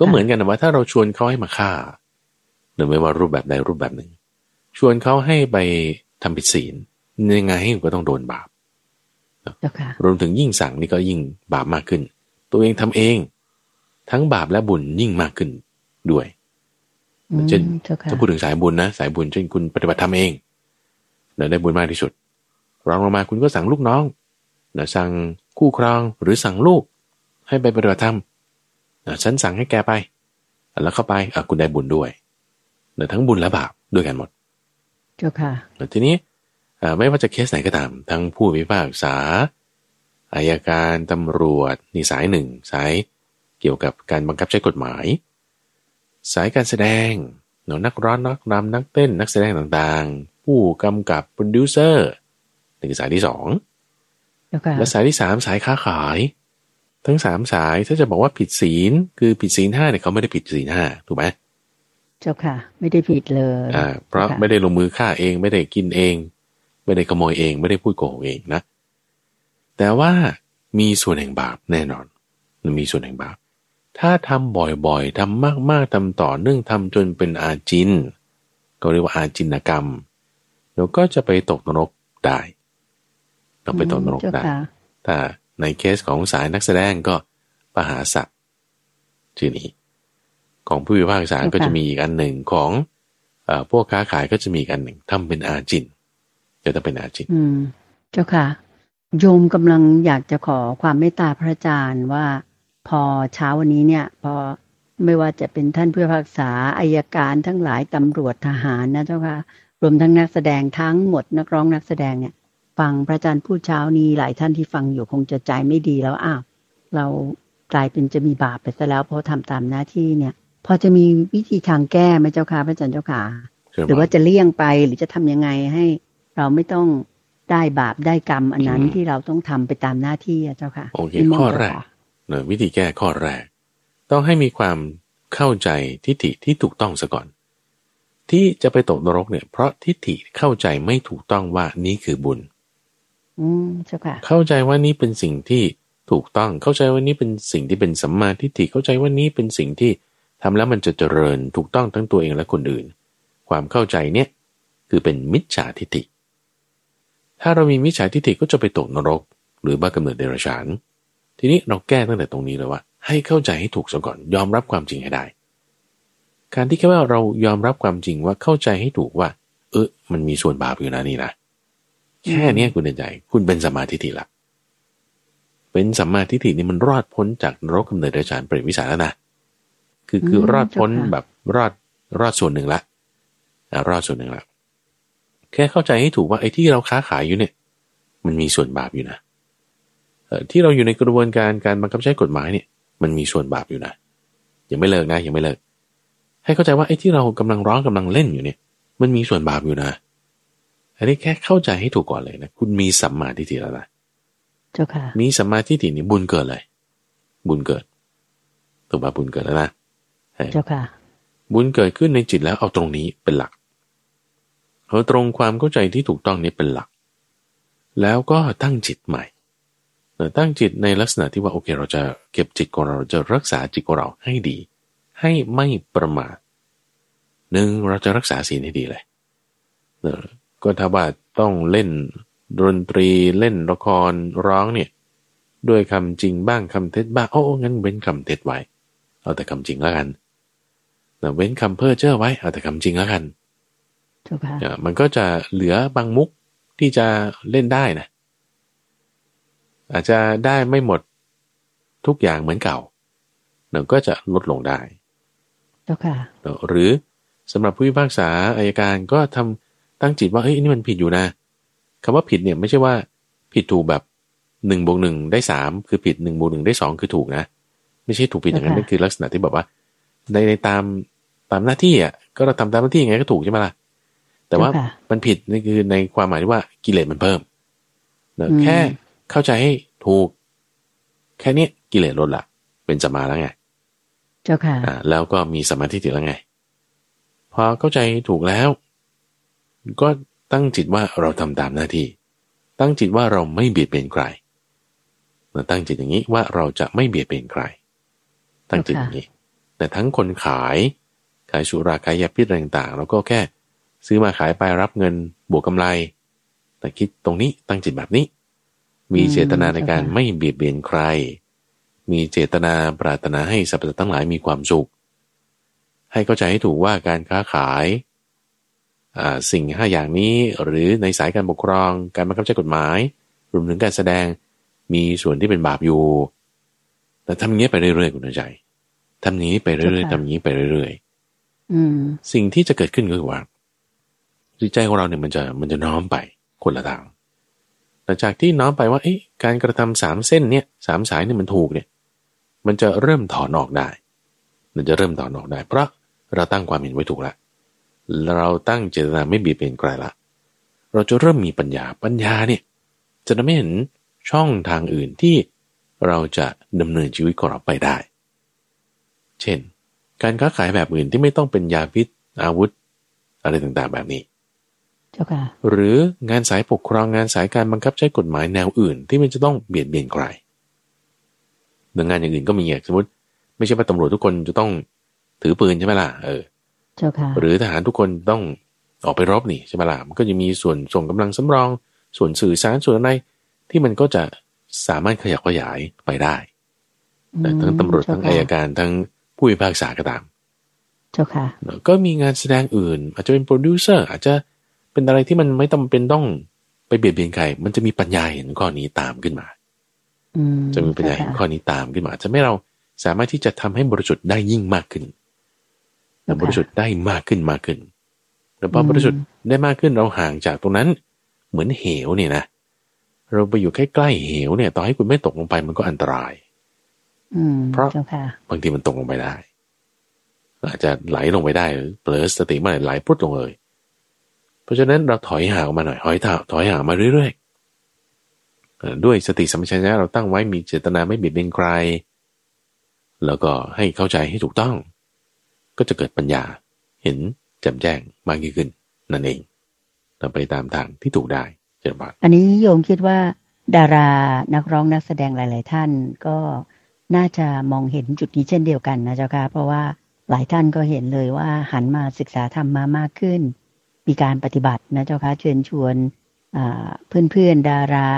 ก็เหมือนกันนะว่าถ้าเราชวนเขาให้มาฆ่าหรือไม่ว่ารูปแบบใดรูปแบบหนึ่ง ชวนเขาให้ไปทำผิดศีลยังไงก็ต้องโดนบาปรวมถึงยิ่งสั่งนี่ก็ยิ่งบาปมากขึ้น ตัวเองทำเอง ทั้งบาปและบุญยิ่งมากขึ้นด้วยเช่นจะพูดถึงสายบุญนะ สายบุญเช่นคุณปฏิบัติทำเองเราได้บุญมากที่สุดรองลงมาคุณก็สั่งลูกน้องนะสั่ง คู่ครองหรือสั่งลูก ให้ไปปฏิบัติธรรมฉันสั่งให้แกไป แล้วเข้าไปคุณได้บุญด้วยนะทั้งบุญและบาปด้วยกันหมด เจ้าค่ะทีนี้ไม่ว่าจะเคสไหนก็ตาม ทั้งผู้พิพากษาอายการตำรวจนี่สายหนึ่งสายเกี่ยวกับการบังคับใช้กฎหมาย สายการแสดงเนักร้องนักรำนักเต้นนักแสดงต่างๆ ผู้กำกับโปรดิวเซอร์นี่คือสายที่สอง และสายที่สามสายค้าขาย ทั้งสามสายถ้าจะบอกว่าผิดศีล คือผิดศีลห้าเนี่ยเขาไม่ได้ผิดศีลห้าถูกไหมเจ้าค่ะ ไม่ได้ผิดเลยอ่าเพราะไม่ได้ลงมือฆ่าเองไม่ได้กินเอง ไม่ได้ขโมยเอง ไม่ได้พูดโกหกเองนะ แต่ว่ามีส่วนแห่งบาปแน่นอนมันมีส่วนแห่งบาป ถ้าทำบ่อยๆทำมากๆทำต่อเนื่องทำจนเป็นอาจิน ก็เรียกว่าอาจินกรรมเราก็จะไปตกนรกได้ ต้องไปตกนรกได้ถ้าในเคสของสายนักแสดงก็ปหาสัตว์ชื่อนี้ ของผู้พิพากษาก็จะมีอีกอันหนึ่งของอพวกค้าขายก็จะมีอีกอันหนึ่งทำเป็นอาจินจะต้องเป็นอาจินอืม เจ้าค่ะ โยมกำลังอยากจะขอความเมตตาพระอาจารย์ว่าพอเช้าวันนี้เนี่ย พอไม่ว่าจะเป็นท่านผู้พิพากษาอายการทั้งหลายตำรวจทหารนะเจ้าค่ะรวมทั้งนักแสดงทั้งหมดนักร้องนักแสดงเนี่ย ฟังพระอาจารย์พูดเช้านี้หลายท่านที่ฟังอยู่คงจะใจไม่ดีแล้วอ้าวเรากลายเป็นจะมีบาปไปซะแล้วเพราะทำตามหน้าที่เนี่ย พอจะมีวิธีทางแก้ไหมเจ้าค่ะพระอาจารย์เจ้าค่ะ หรือว่าจะเลี่ยงไปหรือจะทำยังไงให้ เราไม่ต้องได้บาปได้กรรมอันนั้นที่เราต้องทำไปตามหน้าที่เจ้าค่ะโอเคข้อแรกเนอวิธีแก้ข้อแรก ต้องให้มีความเข้าใจทิฏฐิที่ถูกต้องซะก่อน ที่จะไปตกนรกเนี่ย เพราะทิฏฐิเข้าใจไม่ถูกต้องว่านี้คือบุญ อืมเจ้าค่ะ เข้าใจว่านี้เป็นสิ่งที่ถูกต้อง เข้าใจว่านี้เป็นสิ่งที่เป็นสัมมาทิฏฐิ เข้าใจว่านี้เป็นสิ่งที่ทำแล้วมันจะเจริญถูกต้องทั้งตัวเองและคนอื่น ความเข้าใจเนี่ยคือเป็นมิจฉาทิฏฐิ ถ้าเรามีมิจฉาทิฏฐิก็จะไปตกนรก หรือบ้ากำเนิดเดรัจฉาน ทีนี้เราแก้ตั้งแต่ตรงนี้เลยว่า ให้เข้าใจให้ถูกซะก่อน ยอมรับความจริงให้ได้ การที่แค่ว่าเรายอมรับความจริงว่าเข้าใจให้ถูกว่า เออมันมีส่วนบาปอยู่นะนี่นะ แค่นี้คุณเดินใจ คุณเป็นสมาธิิละเป็นสัมมาทิฏฐินี่มันรอดพ้นจากนรกกำเนิดเดรัจฉานเปรตวิสารแล้วนะคือคือรอดพ้นแบบรอดรอดส่วนหนึ่งละรอดส่วนหนึ่งละแค่เข้าใจให้ถูกว่าไอ้ที่เราค้าขายอยู่เนี่ย มันมีส่วนบาปอยู่นะที่เราอยู่ในกระบวนการการบังคับใช้กฎหมายเนี่ย มันมีส่วนบาปอยู่นะยังไม่เลิกนะยังไม่เลิก ให้เข้าใจว่าไอ้ที่เรากำลังร้องกำลังเล่นอยู่เนี่ย มันมีส่วนบาปอยู่นะ อันนี้แค่เข้าใจให้ถูกก่อนเลยนะคุณมีสัมมาทิฏฐิแล้วนะเจ้าค่ะ มีสัมมาทิฏฐินี่บุญเกิดเลย บุญเกิดถูกป่ะบุญเกิดแล้วนะเจ้าค่ะ บุญเกิดขึ้นในจิตแล้วเอาตรงนี้เป็นหลักเอาตรงความเข้าใจที่ถูกต้องนี้เป็นหลัก แล้วก็ตั้งจิตใหม่ตั้งจิตในลักษณะที่ว่าโอเค เราจะเก็บจิตของเราจะรักษาจิตของเราให้ดี ให้ไม่ประมาทหนึ่งเราจะรักษาศีลให้ดีเลย ก็ถ้าว่าต้องเล่นดนตรีเล่นละครร้องเนี่ยด้วยคำจริงบ้างคำเท็จบ้างโอ้งั้นเว้นคำเท็จไว้ เอาแต่คำจริงแล้วกันแต่เว้นคำเพ้อเจ้อไว้เอาแต่คำจริงแล้วกันมันก็จะเหลือบางมุกที่จะเล่นได้นะ อาจจะได้ไม่หมดทุกอย่างเหมือนเก่าเราก็จะลดลงได้หรือสำหรับผู้พิพากษาอายการก็ทำ ตั้งจิตว่าเอ้ยนี่มันผิดอยู่นะคำว่าผิดเนี่ยไม่ใช่ว่าผิดถูกแบบหนึ่งบวกหนึ่งได้สามคือผิดหนึ่งบวกหนึ่งได้สองคือถูกนะ ไม่ใช่ถูกผิดอย่างนั้นนั่นคือลักษณะที่แบบว่า ในในตามตามหน้าที่อะก็เราทำตามหน้าที่ยังไงก็ถูกใช่ไหมล่ะแต่ว่ามันผิดนี่คือในความหมายที่ว่ากิเลสมันเพิ่มเนแค่เข้าใจให้ถูก แค่นี้กิเลสลดละเป็นสมาแล้วไง เจ้าค่ะอ่าแล้วก็มีสมาธิถึงแล้วไง พอเข้าใจถูกแล้ว ก็ตั้งจิตว่าเราทำตามหน้าที่ ตั้งจิตว่าเราไม่เบียดเบียนใครเราตั้งจิตอย่างนี้ว่าเราจะไม่เบียดเบียนใคร ตั้งจิตอย่างนี้ แต่ทั้งคนขายขายสุราขายยาพิษต่างๆเราก็แค่ ซื้อมาขายไปรับเงินบวกกาไร แต่คิดตรงนี้ตั้งจิตแบบนี้ มีเจตนาในการไม่เบียดเบียนใคร มีเจตนาปรารถนาให้สรรพสัตว์ทั้งหลายมีความสุข ให้เข้าใจให้ถูกว่าการค้าขาย สิ่งห้าอย่างนี้หรือในสายการปกครองการบังคับใช้กฎหมาย รวมถึงการแสดงมีส่วนที่เป็นบาปอยู่แต่ทำอย่างนี้ไปเรื่อยๆคุณใจทำอย่างนี้ไปเรื่อยๆทำอย่างนี้ไปเรื่อยๆสิ่งที่จะเกิดขึ้นก็คือว่าจิตใจของเราเนี่ยมันจะมันจะน้อมไปคนละทางหลังจากที่น้อมไปว่าการกระทำสามเส้นเนี่ยสามสายเนี่ยมันถูกเนี่ย มันจะเริ่มถอนออกได้ มันจะเริ่มถอนออกได้ เพราะเราตั้งความเห็นไว้ถูกแล้ว เราตั้งเจตนาไม่บีบเป็นไกลละ เราจะเริ่มมีปัญญาปัญญาเนี่ยจะทำให้เห็นช่องทางอื่นที่เราจะดำเนินชีวิตของเราไปได้ เช่น การค้าขายแบบอื่นที่ไม่ต้องเป็นยาพิษอาวุธ อะไรต่างๆแบบนี้หรืองานสายปกครองงานสายการบังคับใช้กฎหมายแนวอื่น ที่มันจะต้องเบียดเบียนใครหน่วยงานอย่างอื่นก็มีอย่างสมมติ ไม่ใช่ว่าตำรวจทุกคนจะต้องถือปืนใช่ไหมล่ะเออ หรือทหารทุกคนต้องออกไปรบนี่ใช่ไหมล่ะมันก็จะมีส่วนส่งกำลังสำรอง ส่วนสื่อสารส่วนอะไรที่มันก็จะสามารถขยับขยายไปได้แต่ทั้งตำรวจทั้งอายการทั้งผู้พิพากษาก็ตาม เจ้าค่ะ ก็มีงานแสดงอื่น อาจจะเป็นโปรดิวเซอร์อาจจะเป็นอะไรที่มันไม่จาเป็นต้องไปเบียดเบียนใคร มันจะมีปัญญาเห็นข้อนี้ตามขึ้นมาจะมีปัญญาเห็นข้อนี้ตามขึ้นมา จะไม่เราสามารถที่จะทำให้บริสุทธิ์ได้ยิ่งมากขึ้น บริสุทธิ์ได้มากขึ้นมากขึ้น แล้วพอบริสุทธิ์ได้มากขึ้นเราห่างจากตรงนั้น เหมือนเหวเนี่ยนะ เราไปอยู่ใกล้ๆเหวเนี่ย ต่อให้คุณไม่ตกลงไปมันก็อันตรายเพราะบางทีมันตกลงไปได้ อาจจะไหลลงไปได้หรือเผลอสติมาไหลพุทลงเลย เพราะฉะนั้นเราถอยห่างมาหน่อยถอยถถอยห่างมาเรื่อยๆด้วยสติสัมปชัญญะเราตั้งไว้มีเจตนาไม่เบียดเบียนใคร แล้วก็ให้เข้าใจให้ถูกต้อง ก็จะเกิดปัญญาเห็นแจ่มแจ้งมากยิ่งขึ้น นั่นเองเราไปตามทางที่ถูกได้เจริญบาอันนี้โยมคิดว่า ดารานักร้องนักแสดงหลาย ๆ ท่านก็น่าจะมองเห็นจุดนี้เช่นเดียวกันนะเจ้าค่ะเพราะว่าหลายท่านก็เห็นเลยว่าหันมาศึกษาธรรมมามากขึ้น มีการปฏิบัตินะเจ้าค่ะเชิญชวนเพื่อนๆดารา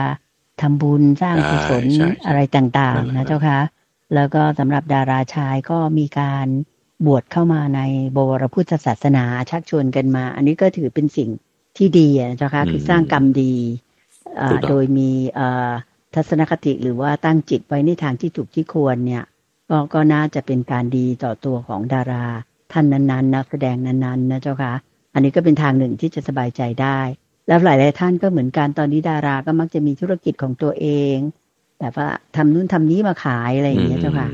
ทำบุญสร้างกุศลอะไรต่าง ๆ นะเจ้าค่ะแล้วก็สำหรับดาราชายก็มีการ บวชเข้ามาในบวรพุทธศาสนาชักชวนกันมา อันนี้ก็ถือเป็นสิ่งที่ดีนะคะคือสร้างกรรมดีโดยมีทัศนคติหรือว่าตั้งจิตไว้ในทางที่ถูกที่ควรเนี่ยก็ก็น่าจะเป็นการดีต่อตัวของดารา ท่านนั้นๆนักแสดงนั้นๆนะเจ้าค่ะ อันนี้ก็เป็นทางหนึ่งที่จะสบายใจได้ แล้วหลายๆท่านก็เหมือนกันตอนนี้ดาราก็มักจะมีธุรกิจของตัวเอง แบบว่าทำนู่นทำนี้มาขายอะไรอย่างเงี้ยเจ้าค่ะ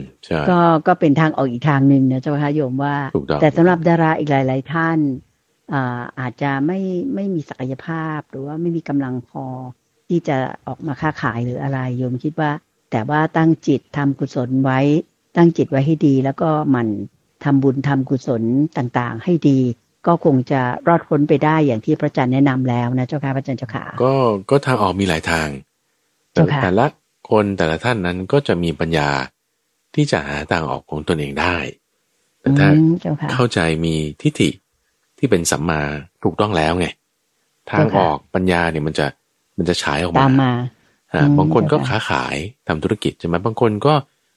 ก็ก็เป็นทางออกอีกทางหนึ่งนะเจ้าค่ะโยมว่า แต่สำหรับดาราอีกหลาย ๆ ท่านอาอาจจะไม่ไม่มีศักยภาพ หรือว่าไม่มีกำลังพอที่จะออกมาค้าขายหรืออะไรโยมคิดว่า แต่ว่าตั้งจิตทำกุศลไว้ ตั้งจิตไว้ให้ดี แล้วก็มันทำบุญทำกุศลต่างๆ ให้ดี ก็คงจะรอดพ้นไปได้อย่างที่พระอาจารย์แนะนำแล้วนะเจ้าค่ะพระอาจารย์เจ้าค่ะก็ก็ทางออกมีหลายทางแต่ละ คนแต่ละท่านนั้นก็จะมีปัญญาที่จะหาทางออกของตนเองได้ แต่ถ้าเข้าใจมีทิฏฐิที่เป็นสัมมาถูกต้องแล้วไง ทางออกปัญญาเนี่ยมันจะมันจะฉายออกมาบางคนก็ค้าขายทำธุรกิจใช่ไหมบางคนก็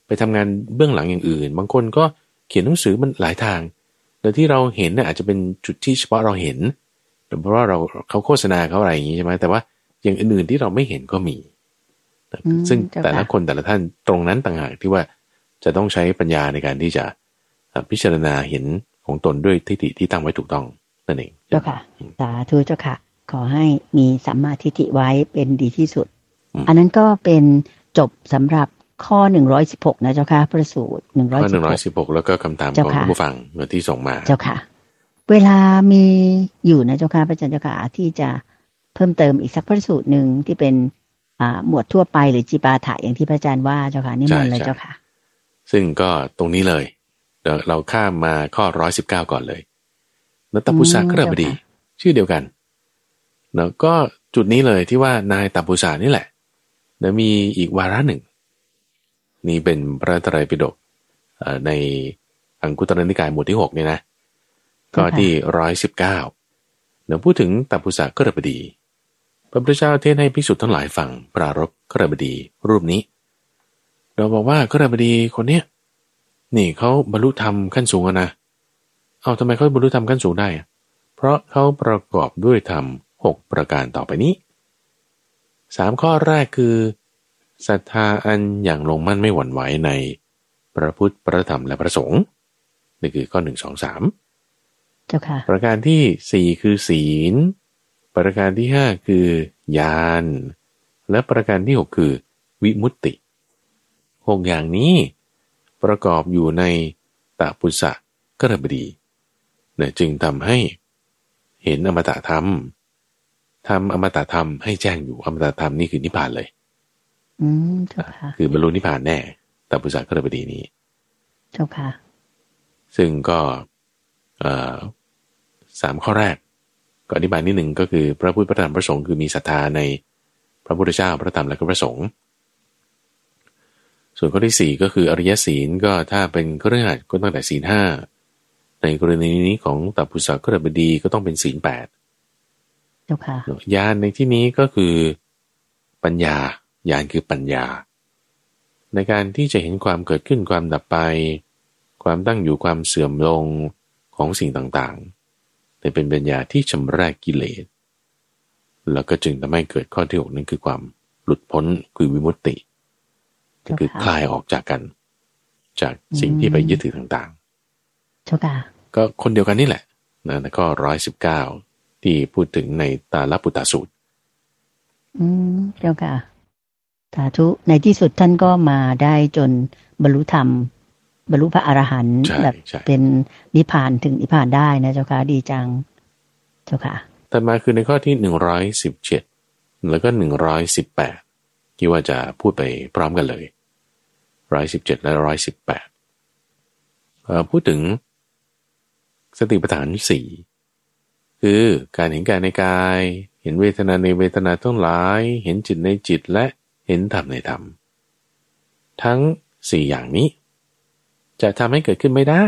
ไปทำงานเบื้องหลังอย่างอื่น บางคนก็เขียนหนังสือมันหลายทางแต่ที่เราเห็นเนี่ยอาจจะเป็นจุดที่เฉพาะเราเห็น เพราะว่าเราเขาโฆษณาเขาอะไรอย่างนี้ใช่ไหมแต่ว่าอย่างอื่นๆที่เราไม่เห็นก็มี ซึ่งแต่ละคนแต่ละท่านตรงนั้นต่างหากที่ว่าจะต้องใช้ปัญญาในการที่จะพิจารณาเห็นของตนด้วยทิฏฐิที่ตั้งไว้ถูกต้องนั่นเองเจ้าค่ะสาธุเจ้าค่ะ ขอให้มีสัมมาทิฏฐิไว้เป็นดีที่สุด อันนั้นก็เป็นจบสำหรับข้อหนึ่งร้อยสิบหกนะเจ้าค่ะประสูตรหนึ่งร้อยสิบหกแล้วก็คำถามของผู้ฟังที่ส่งมาเจ้าค่ะ เวลามีอยู่นะเจ้าค่ะพระอาจารย์เจ้าค่ะที่จะเพิ่มเติมอีกสักพระสูตรหนึ่งที่เป็น หมวดทั่วไปหรือจีปาถะอย่างที่พระอาจารย์ว่าเจ้าค่ะนี่มันเลยเจ้าค่ะ ซึ่งก็ตรงนี้เลยเดี๋ยวเราข้ามมาข้อร้อยสิบเก้าก่อนเลยนัตพุสะกระบดี ชื่อเดียวกันแล้วก็จุดนี้เลยที่ว่านายตับปุษานี่แหละนะมีอีกวาระหนึ่ง นี่เป็นพระไตรปิฎกในอังคุตรนิกายหมวดที่หกเนี่ยนะก็ที่ร้อยสิบเก้าเดี๋ยวพูดถึงตับปุษากระบดีพ ระพุทธเจ้าเทศให้พิสุทธ์ทั้งหลายฟังปรารบกระบดีรูปนี้ เราบอกว่ากระบดีคนเนี้ยนี่เขาบรรลุธรรมขั้นสูงนะเอาทำไมเขาบรรลุธรรมขั้นสูงได้ เพราะเขาประกอบด้วยธรรมหกประการต่อไปนี้สามข้อแรกคือศรัทธาอันอย่างลงมั่นไม่หวั่นไหวในพระพุทธพระธรรมและพระสงฆ์นี่คือข้อหนึ่งสองสามเจ้าค่ะประการที่สี่คือศีล ประการที่ห้าคือญาณและประการที่หกคือ วิมุตติหกอย่างนี้ประกอบอยู่ในตาปุษะกระบดีเนี่ยจึงทำให้เห็นอมตะธรรมทำอมตะธรรมให้แจ้งอยู่อมตะธรรมนี่คือนิพพานเลย อืมเจ้าค่ะคือบรรลุนิพพานแน่ตาปุษะกระบดีนี้ เจ้าค่ะ ซึ่งก็สามข้อแรก ก็อธิบายนิดหนึ่งก็คือพระพุทธพระธรรมพระสงฆ์คือมีศรัทธาในพระพุทธเจ้าพระธรรมและก็พระสงฆ์ส่วนข้อที่สี่ก็คืออริยศีลก็ถ้าเป็นเครื่องหัดก็ตั้งแต่ศีลห้าในกรณีนี้ของตับพุสะกระบดีก็ต้องเป็นศีลแปดญาณในที่นี้ก็คือปัญญาญาณคือปัญญา ในการที่จะเห็นความเกิดขึ้นความดับไป ความตั้งอยู่ความเสื่อมลงของสิ่งต่างๆ แต่เป็นปัญญาที่ชำระกิเลส แล้วก็จึงทำให้เกิดข้อที่หกนั้นคือความหลุดพ้นคือวิมุตติ ก็คือคลายออกจากกัน จากสิ่งที่ไปยึดถือต่างๆเจ้าค่ะก็คนเดียวกันนี่แหละนะแล้วก็ร้อยสิบเก้าที่พูดถึงในตาลปุตตาสูตร อืมเจ้าค่ะสาธุในที่สุดท่านก็มาได้จนบรรลุธรรม บรรลุพระอรหันต์แบบเป็นนิพพานถึงนิพพานได้นะเจ้าค่ะดีจัง เจ้าค่ะต่อมาคือในข้อที่หนึ่งร้อยสิบเจ็ดแล้วก็หนึ่งร้อยสิบแปดที่ว่าจะพูดไปพร้อมกันเลยร้อยสิบเจ็ดและร้อยสิบแปดพูดถึงสติปัฏฐานสี่คือการเห็นกายในกาย เห็นเวทนาในเวทนาทั้งหลาย เห็นจิตในจิตและเห็นธรรมในธรรม ทั้งสี่อย่างนี้ จะทำให้เกิดขึ้นไม่ได้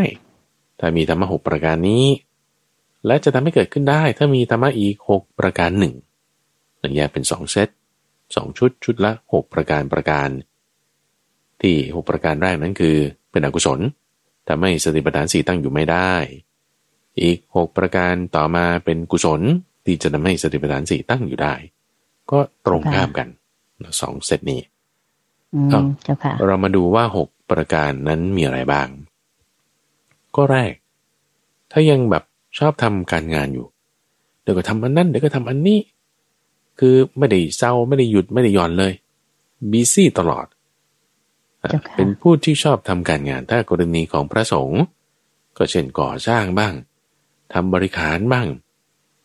ถ้ามีธรรมะหกประการนี้ และจะทำให้เกิดขึ้นได้ ถ้ามีธรรมะอีกหกประการหนึ่งหนึ่งแยกเป็นสองเซตสองชุดชุดละหกประการประการ ที่หกประการแรกนั้นคือเป็นอกุศลทำให้สติปัฏฐานสี่ตั้งอยู่ไม่ได้ อีกหกประการต่อมาเป็นกุศลที่จะทำให้สติปัฏฐานสี่ตั้งอยู่ได้ ก็ตรงข้ามกันสองเซตนี้เรามาดูว่าหก ประการนั้นมีอะไรบ้าง ก็แรก ถ้ายังแบบชอบทำการงานอยู่ เดี๋ยวก็ทำอันนั้นเดี๋ยวก็ทำอันนี้ คือไม่ได้เศร้าไม่ได้หยุดไม่ได้หย่อนเลยบีซี่ตลอด เป็นผู้ที่ชอบทำการงาน ถ้ากรณีของพระสงฆ์ก็เช่นก่อสร้างบ้างทำบริขารบ้าง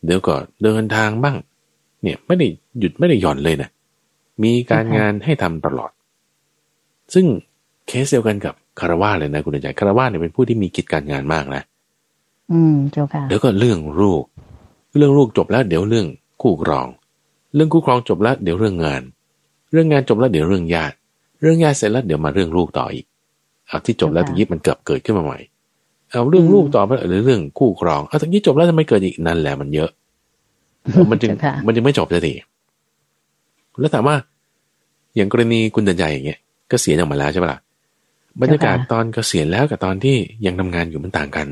เดี๋ยวก็เดินทางบ้าง เนี่ยไม่ได้หยุดไม่ได้หย่อนเลยนะมีการงานให้ทำตลอด ซึ่ง เคสเดียวกันกับคารวะเลยนะคุณใจคารวะเนี่ยเป็นผู้ที่มีกิจการงานมากนะ อืมเจ้าค่ะเดี๋ยวก็เรื่องลูก เรื่องลูกจบแล้ว เดี๋ยวเรื่องคู่ครอง เรื่องคู่ครองจบแล้วเดี๋ยวเรื่องงาน เรื่องงานจบแล้วเดี๋ยวเรื่องญาติ เรื่องญาติเสร็จแล้วเดี๋ยวมาเรื่องลูกต่ออีกเอาที่จบแล้วตะกี้มันเกิดเกิดขึ้นมาใหม่ เอาเรื่องลูกต่อไปหรือเรื่องคู่ครองเอาตะกี้จบแล้วทำไมเกิดอีกนั่นแหละมันเยอะ มันจึงมันจึงไม่จบสักทีแล้วถามว่าอย่างกรณีคุณเดินใจอย่างเงี้ยก็เสียออกมาแล้วใช่ปะล่ะ บรรยากาศตอนเกษียณแล้วกับตอนที่ยังทำงานอยู่มันต่างกัน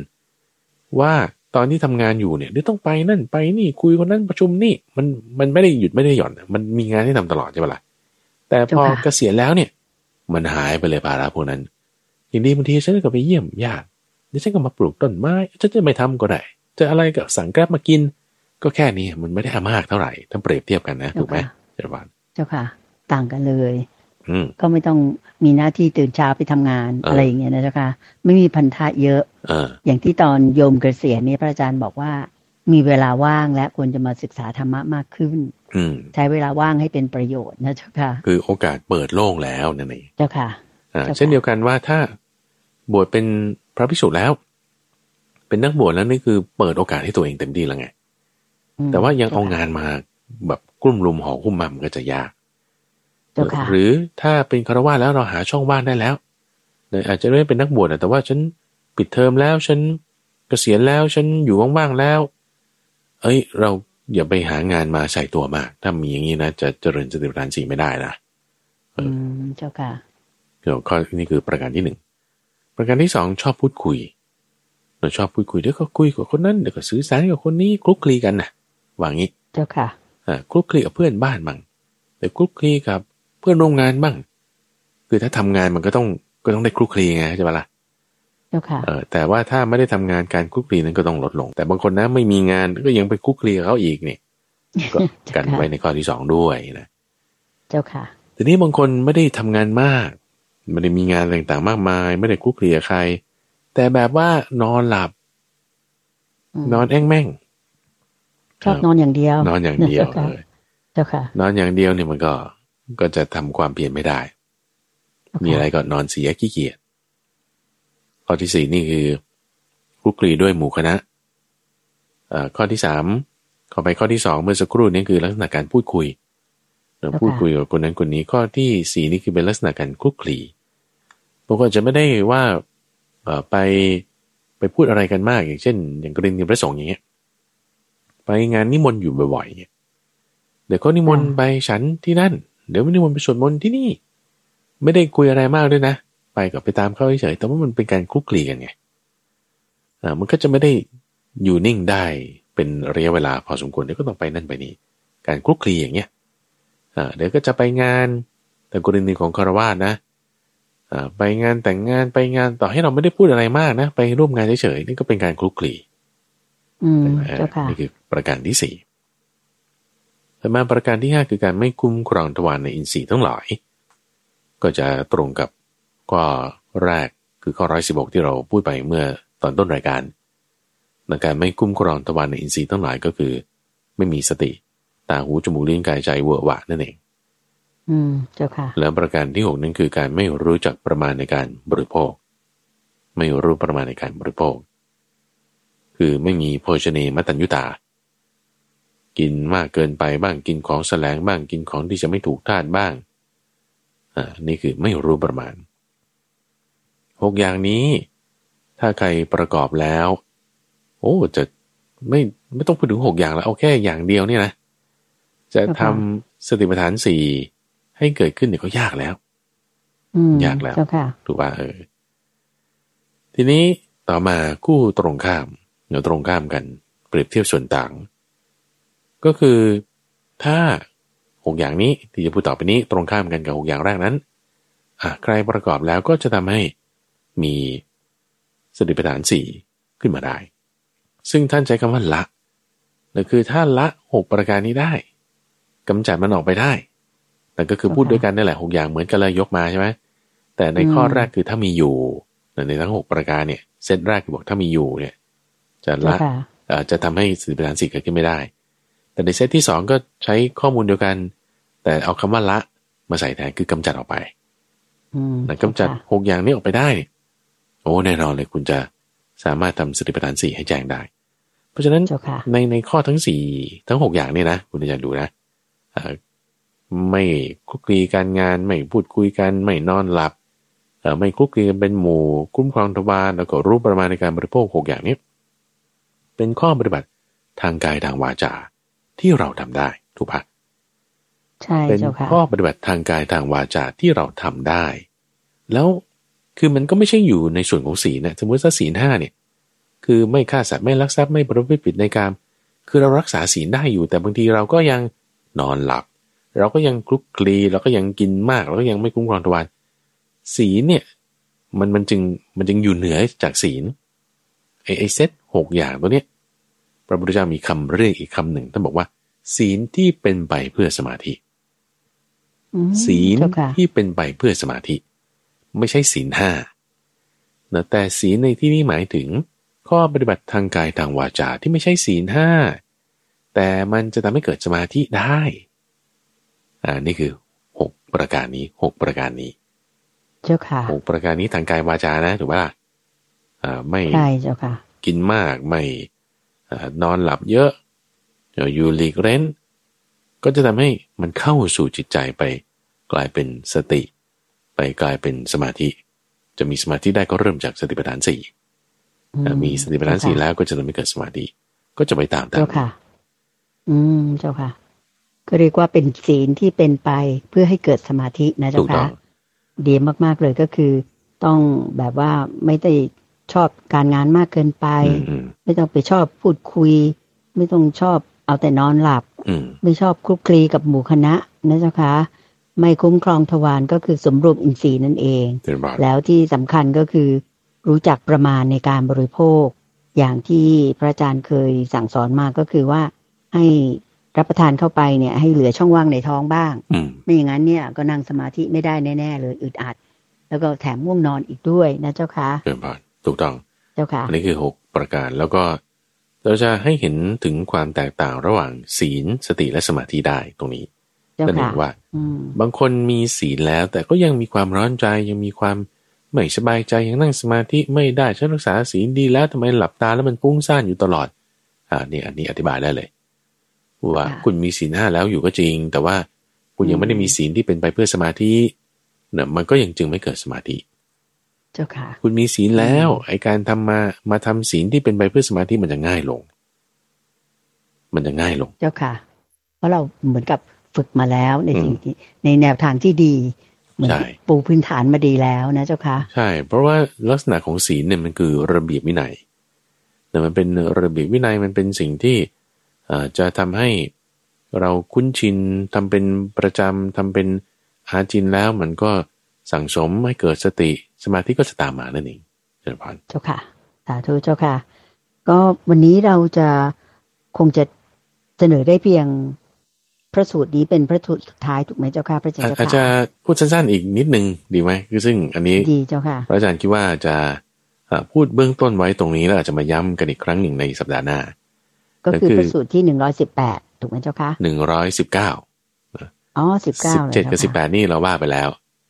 ว่าตอนที่ทำงานอยู่เนี่ยเดี๋ยวต้องไปนั่นไปนี่คุยคนนั้นประชุมนี่มันมันไม่ได้หยุดไม่ได้หย่อน มันมีงานที่ทำตลอดใช่ปะล่ะแต่พอเกษียณแล้วเนี่ย มันหายไปเลยภาระพวกนั้น อย่างดีบางทีฉันก็ไปเยี่ยมญาติเดี๋ยวฉันก็มาปลูกต้นไม้ฉันจะไม่ทำก็ได้จะอะไรกับสั่งแกร็บมากิน ก็แค่นี้มันไม่ได้มากเท่าไหร่ถ้าเปรียบเทียบกันนะถูกไหมเจ้าวานเจ้าค่ะ ต่างกันเลยอื ก็ไม่ต้องมีหน้าที่ตื่นเช้าไปทำงานอะไรอย่างเงี้ยนะเจ้าค่ะไม่มีพันธะเยอะอย่างที่ตอนโยมเกษียณนี่พระอาจารย์บอกว่า มีเวลาว่างและควรจะมาศึกษาธรรมะมากขึ้นใช้เวลาว่างให้เป็นประโยชน์นะเจ้าค่ะ คือโอกาสเปิดโล่งแล้วนั่นเองเจ้าค่ะเช่นเดียวกันว่าถ้าบวชเป็นพระภิกษุแล้ว เป็นนักบวชแล้วนี่คือเปิดโอกาสให้ตัวเองเต็มที่แล้วไง แต่ว่ายังเอางานมาแบบกลุ่มลุมห่อหุ้มมันก็จะยาก หรือถ้าเป็นคารวะแล้วเราหาช่องว่างได้แล้วอาจจะไม่เป็นนักบวชแต่ว่าฉันปิดเทอมแล้วฉันเกษียณแล้วฉันอยู่ว่างๆแล้ว เอ้ย เราอย่าไปหางานมาใส่ตัวมาก ถ้ามีอย่างนี้นะจะเจริญสติปัฏฐานสี่ไม่ได้นะอืมเจ้าค่ะเดี๋ยวข้อนี้คือประการที่หนึ่งประการที่สองชอบพูดคุย เราชอบพูดคุยเดี๋ยวก็คุยกับคนนั้นเดี๋ยวก็สื่อสารกับคนนี้คลุกคลีกันนะว่างี้ เจ้าค่ะอ่าคลุกคลีกับเพื่อนบ้านบ้างแต่คลุกคลีกับ เพื่อนร่วมงานบ้าง คือถ้าทำงานมันก็ต้องก็ต้องได้คลุกคลีไงใช่ไหมล่ะเออแต่ว่าถ้าไม่ได้ทำงานการคุกคลีนั้นก็ต้องลดลง แต่บางคนนะไม่มีงานก็ยังไปคุกคลีเขาอีกนี่ก็กันไว้ในข้อที่สองด้วยนะเจ้าค่ะทีนี้บางคนไม่ได้ทำงานมากไม่ได้มีงานต่างๆมากมาย ไม่ได้คุกคลีใคร แต่แบบว่านอนหลับ นอนแอ่งแม่งชอบนอนอย่างเดียว นอนอย่างเดียวเลยเจ้าค่ะ นอนอย่างเดียวเนี่ยมันก็ ก็จะทำความเปลี่ยนไม่ได้ มีอะไรก็นอนเสียขี้เกียจข้อที่สี่นี่คือคุกคลีด้วยหมู่คณะข้อที่สามข้อไปข้อที่สองเมื่อสักครู่นี้คือลักษณะการพูดคุยพูดคุยกับคนนั้นคนนี้ข้อที่สี่นี่คือเป็นลักษณะการคุกคลีบางคนจะไม่ได้ว่าไปไปพูดอะไรกันมาก อย่างเช่น อย่างกรณีพระสงฆ์อย่างเงี้ยไปงานนิมนต์อยู่บ่อยๆเงี้ยเดี๋ยวก็นิมนต์ไปฉันที่นั่น เดี๋ยวนิมนต์ไปสวดมนต์ที่นี่ ไม่ได้คุยอะไรมากด้วยนะ ไปก็ไปตามเขาเฉยแต่ว่ามันเป็นการคุกคลีกันไงอ่ามันก็จะไม่ได้อยู่นิ่งได้เป็นระยะเวลาพอสมควรเดี๋ยวก็ต้องไปนั่นไปนี่การคุกคลีอย่างเงี้ยอ่าเดี๋ยวก็จะไปงานแต่กรณีของคารวาสนะอ่าไปงานแต่งงานไปงานต่อให้เราไม่ได้พูดอะไรมากนะ ไปร่วมงานเฉยๆนี่ก็เป็นการคลุกคลีอืมเจ้าค่ะนี่คือประการที่สี่ แต่มาประการที่ห้าคือการไม่คุ้มครองทวารในอินทรีย์ทั้งหลาย ก็จะตรงกับข้อแรกคือข้อร้อยสิบกที่เราพูดไปเมื่อตอนต้นรายการในการไม่คุ้มครองตะวันในอินทรีย์ทั้งหลายก็คือ ไม่มีสติ ตาหูจมูกลิ้นกายใจเวอร์วะนั่นเอง อืมเจ้าค่ะ แล้วประการที่หกนั้นคือการไม่รู้จักประมาณในการบริโภค ไม่รู้ประมาณในการบริโภค คือไม่มีโภชเนมัตัญยุตา กินมากเกินไปบ้างกินของแสลงบ้างกินของที่จะไม่ถูกทานบ้างอ่านี่คือไม่รู้ประมาณหกอย่างนี้ ถ้าใครประกอบแล้ว โอ้จะไม่ไม่ต้องพูดถึงหกอย่างแล้วเอาแค่อย่างเดียวนี่นะ จะทำสติปัฏฐานสี่ให้เกิดขึ้นเนี่ยก็ยากแล้วยากแล้วถูกป่ะเออ ทีนี้ต่อมาคู่ตรงข้ามเดี๋ยวตรงข้ามกัน เปรียบเทียบส่วนต่าง ก็คือถ้าหกอย่างนี้ที่จะพูดต่อไปนี้ตรงข้ามกันกับหกอย่างแรกนั้นอะใครประกอบแล้วก็จะทำให้มีสติปัฏฐานสี่ขึ้นมาได้ ซึ่งท่านใช้คำว่าละนั่นคือถ้าละหกประการนี้ได้กำจัดมันออกไปได้แต่ก็คือพูดด้วยกันนี่แหละหกอย่างเหมือนกันเลยยกมาใช่ไหมแต่ในข้อแรกคือถ้ามีอยู่ในทั้งหกประการเนี่ยเซตแรกบอกถ้ามีอยู่เนี่ยจะละจะทำให้สติปัฏฐานสี่เกิดขึ้นไม่ได้ แต่ในเซตที่สองก็ใช้ข้อมูลเดียวกัน แต่เอาคำว่าละมาใส่แทนคือกำจัดออกไปแต่กำจัดหกอย่างนี้ออกไปได้ โอ้แน่นอนเลยคุณจะสามารถทำสติปัฏฐานสี่ให้แจ้งได้ เพราะฉะนั้นในในข้อทั้งสี่ทั้งหกอย่างนี่นะคุณจะดูนะไม่คุกคีการงานไม่พูดคุยกัน ไม่นอนหลับไม่คุกคีกันเป็นหมู่คุ้มครองทวารแล้วก็รู้ประมาณในการบริโภคหกอย่างนี้ เป็นข้อปฏิบัติทางกายทางวาจา ที่เราทำได้ถูกปะใช่เป็นข้อปฏิบัติทางกายทางวาจาที่เราทำได้ แล้วคือมันก็ไม่ใช่อยู่ในส่วนของศีลนะสมมติถ้าศีลห้าเนี่ยคือไม่ฆ่าสัตว์ไม่ลักทรัพย์ไม่ประพฤติผิดในการคือเรารักษาศีลได้อยู่แต่บางทีเราก็ยังนอนหลับ เราก็ยังคลุกคลีเราก็ยังกินมากเราก็ยังไม่คุ้มครองทวารศีลเนี่ยมันมันจึงมันจึงอยู่เหนือจากศีลไอไอเซตหกอย่างตัวเนี้ย พระพุทธเจ้ามีคำเรียกอีกคำหนึ่งท่านบอกว่า ศีลที่เป็นไปเพื่อสมาธิ ศีลที่เป็นไปเพื่อสมาธิ ไม่ใช่ศีลห้าแต่ศีลในที่นี้หมายถึง ข้อปฏิบัติทางกายทางวาจาที่ไม่ใช่ศีลห้าแต่มันจะทำให้เกิดสมาธิได้อ่านี่คือหกประการนี้หกประการนี้ เจ้าค่ะหกประการนี้ทางกายวาจานะถูกป่ะอ่าไม่ใช่เจ้าค่ะ กินมากไม่ นอนหลับเยอะอยู่หลีกเร้น ก็จะทำให้มันเข้าสู่จิตใจไป กลายเป็นสติ ไปกลายเป็นสมาธิ จะมีสมาธิได้ก็เริ่มจากสติปัฏฐานสี่มีสติปัฏฐานสี่แล้วก็จะทำให้เกิดสมาธิก็จะไปตามตามเจ้าค่ะ อืมเจ้าค่ะ ก็เรียกว่าเป็นศีลที่เป็นไปเพื่อให้เกิดสมาธินะเจ้าค่ะดีมากๆเลยก็คือ ต้องแบบว่าไม่ได้ ชอบการงานมากเกินไป ไม่ต้องไปชอบพูดคุย ไม่ต้องชอบเอาแต่นอนหลับ ไม่ชอบคลุกคลีกับหมู่คณะนะเจ้าคะไม่คุ้มครองทวารก็คือสมรวมอินทรีย์นั่นเอง แล้วที่สำคัญก็คือ รู้จักประมาณในการบริโภค อย่างที่พระอาจารย์เคยสั่งสอนมาก็คือว่าให้รับประทานเข้าไปเนี่ยให้เหลือช่องว่างในท้องบ้าง ไม่อย่างนั้นเนี่ยก็นั่งสมาธิไม่ได้แน่ ๆ เลยอึดอัด แล้วก็แถมง่วงนอนอีกด้วยนะเจ้าคะเดินผ่าน ถูกต้องเจ้าค่ะอันนี้คือหกประการแล้วก็เราจะให้เห็นถึงความแตกต่างระหว่างศีลสติและสมาธิได้ตรงนี้นั่นเองว่าบางคนมีศีลแล้ว แต่ก็ยังมีความร้อนใจยังมีความไม่สบายใจยังนั่งสมาธิไม่ได้ฉันรักษาศีลดีแล้วทำไมหลับตาแล้วมันฟุ้งซ่านอยู่ตลอด อ่านี่อันนี้อธิบายได้เลยว่าคุณมีศีลห้าแล้วอยู่ก็จริง แต่ว่าคุณยังไม่ได้มีศีลที่เป็นไปเพื่อสมาธิเนี่ยมันก็ยังจึงไม่เกิดสมาธิ เจ้าค่ะ คุณมีศีลแล้ว ไอการทำมามาทำศีลที่เป็นไปเพื่อสมาธิมันจะง่ายลง มันจะง่ายลง เจ้าค่ะ เพราะเราเหมือนกับฝึกมาแล้วในสิ่งที่ในแนวทางที่ดีเหมือนปูพื้นฐานมาดีแล้วนะเจ้าค่ะ ใช่ เพราะว่าลักษณะของศีลเนี่ยมันคือระเบียบวินัยแต่มันเป็นระเบียบวินัยมันเป็นสิ่งที่จะทำให้เราคุ้นชินทำเป็นประจำทำเป็นอาจินแล้วมันก็สั่งสมให้เกิดสติ สมาธิก็จะตามมานั่นเองเจริญพรเจ้าค่ะสาธุเจ้าค่ะ ก็วันนี้เราจะคงจะเสนอได้เพียงพระสูตรนี้เป็นพระสูตรสุดท้ายถูกไหมเจ้าค่ะพระอาจารย์อาจจะพูดสั้นๆอีกนิดนึงดีไหมคือซึ่งอันนี้ดีเจ้าค่ะพระอาจารย์คิดว่าจะพูดเบื้องต้นไว้ตรงนี้แล้วอาจจะมาย้ำกันอีกครั้งหนึ่งในสัปดาห์หน้า ก็คือพระสูตรที่หนึ่งร้อยสิบแปดถูกไหมเจ้าค่ะหนึ่งร้อยสิบเก้าอ๋อสิบเก้าสิบเจ็ดกับสิบแปดนี่เราว่าไปแล้ว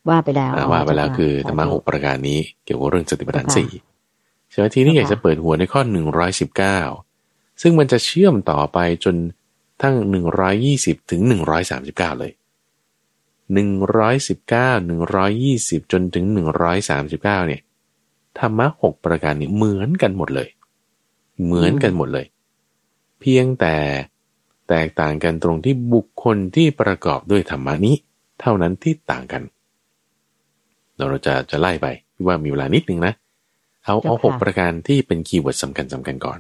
ว่าไปแล้วว่าไปแล้วคือธรรมะหกประการนี้เกี่ยวกับเรื่องสติปัฏฐานสี่ใช่ไหมทีนี้อยากจะเปิดหัวในข้อหนึ่งร้อยสิบเก้าซึ่งมันจะเชื่อมต่อไปจนทั้งหนึ่งร้อยยี่สิบถึงหนึ่งร้อยสามสิบเก้าเลยหนึ่งร้อยสิบเก้าหนึ่งร้อยยี่สิบจนถึงหนึ่งร้อยสามสิบเก้าเนี่ยธรรมะหกประการนี้เหมือนกันหมดเลย เหมือนกันหมดเลย เพียงแต่แตกต่างกันตรงที่บุคคลที่ประกอบด้วยธรรมะนี้ เท่านั้นที่ต่างกัน เราจะจะไล่ไปว่ามีเวลานิดนึงนะ เอาเอาหกประการที่เป็นคีย์เวิร์ดสำคัญสำคัญก่อน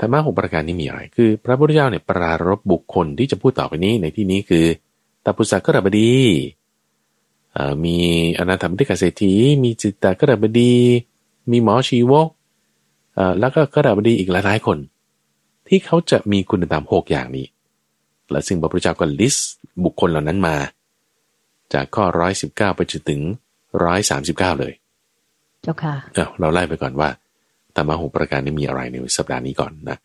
ธรรมะหกประการนี้มีอะไร คือพระพุทธเจ้าเนี่ยปรารบบุคคลที่จะพูดต่อไปนี้ในที่นี้คือตัพุสักกระบดีมีอนาถมติกเศรษฐี มีจิตตกระบดี มีหมอชีวกแล้วก็กระบดีอีกหลายๆคน ที่เขาจะมีคุณธรรมหกอย่างนี้ และซึ่งพระพุทธเจ้าก็ลิสต์บุคคลเหล่านั้นมา จากข้อร้อยสิบเก้าไปจนถึงร้อยสามสิบเก้าเลย เจ้าค่ะเราไล่ไปก่อนว่าธรรมะหกประการนี้มีอะไรในสัปดาห์นี้ก่อนนะ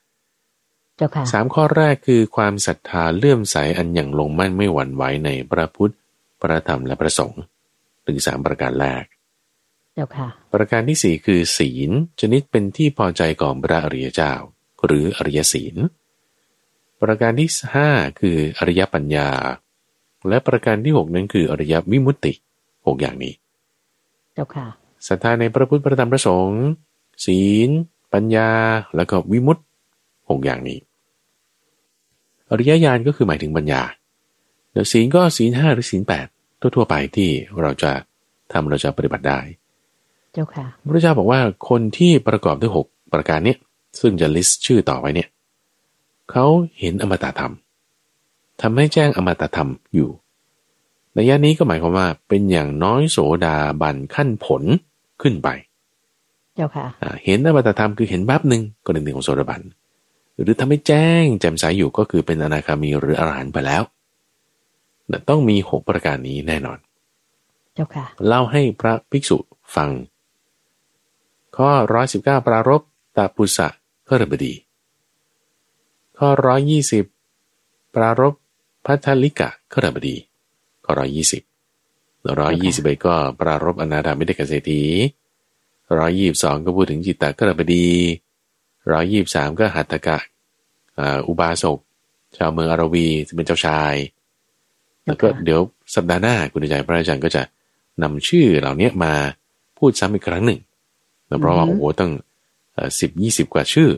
เจ้าค่ะสามข้อแรกคือความศรัทธาเลื่อมใสอันอย่างลงมั่นไม่หวั่นไหวในพระพุทธ พระธรรมและพระสงฆ์ถึงสามประการแรก เจ้าค่ะ ประการที่สี่คือศีลชนิดเป็นที่พอใจของพระอริยเจ้า หรืออริยศีล ประการที่ห้าคืออริยปัญญา และประการที่หกนั้นคืออริยวิมุตติหกอย่างนี้เจ้าค่ะศรัทธาในพระพุทธพระธรรมพระสงฆ์ศีล ปัญญา แล้วก็วิมุตติหกอย่างนี้ อริยญาณก็คือหมายถึงปัญญาเดี๋ยวศีลก็ศีลห้าหรือศีลแปดทั่วๆไปที่เราจะทำเราจะปฏิบัติได้ เจ้าค่ะพระเจ้าบอกว่าคนที่ประกอบด้วยหกประการนี้ซึ่งจะลิสต์ชื่อต่อไปเนี่ยเขาเห็นอมตะธรรม ทำให้แจ้งอมตะธรรมอยู่ในยะนี้ก็หมายความว่าเป็นอย่างน้อยโสดาบันขั้นผลขึ้นไป เจ้าค่ะเห็นอมตะธรรมคือเห็นแป๊บหนึ่งก็หนึ่งของโสดาบัน หรือทำให้แจ้งแจ่มใสอยู่ก็คือเป็นอนาคามีหรืออรหันต์ไปแล้วต้องมีหกประการนี้แน่นอน เจ้าค่ะ เล่าให้พระภิกษุฟัง ข้อร้อยสิบเก้าปรารบตาปุสะก็ระบดี ข้อร้อยยี่สิบปรารบ พัทลิกะขรบดีก็ร้อยยี่สิบร้อยยี่สิบเอ็ดก็ปรารบอนาถามิเดกเศรษฐีร้อยยี่บสองก็พูดถึงจิตตะขรบดีร้อยยี่บสามก็หัตถกะอุบาสกชาวเมืองอารวีจะเป็นเจ้าชาย แล้วก็เดี๋ยวสัปดาห์หน้าคุณใจพระอาจารย์ก็จะนำชื่อเหล่านี้มาพูดซ้ำอีกครั้งหนึ่งเพราะว่าโอ้โหตั้งสิบยี่สิบกว่าชื่อ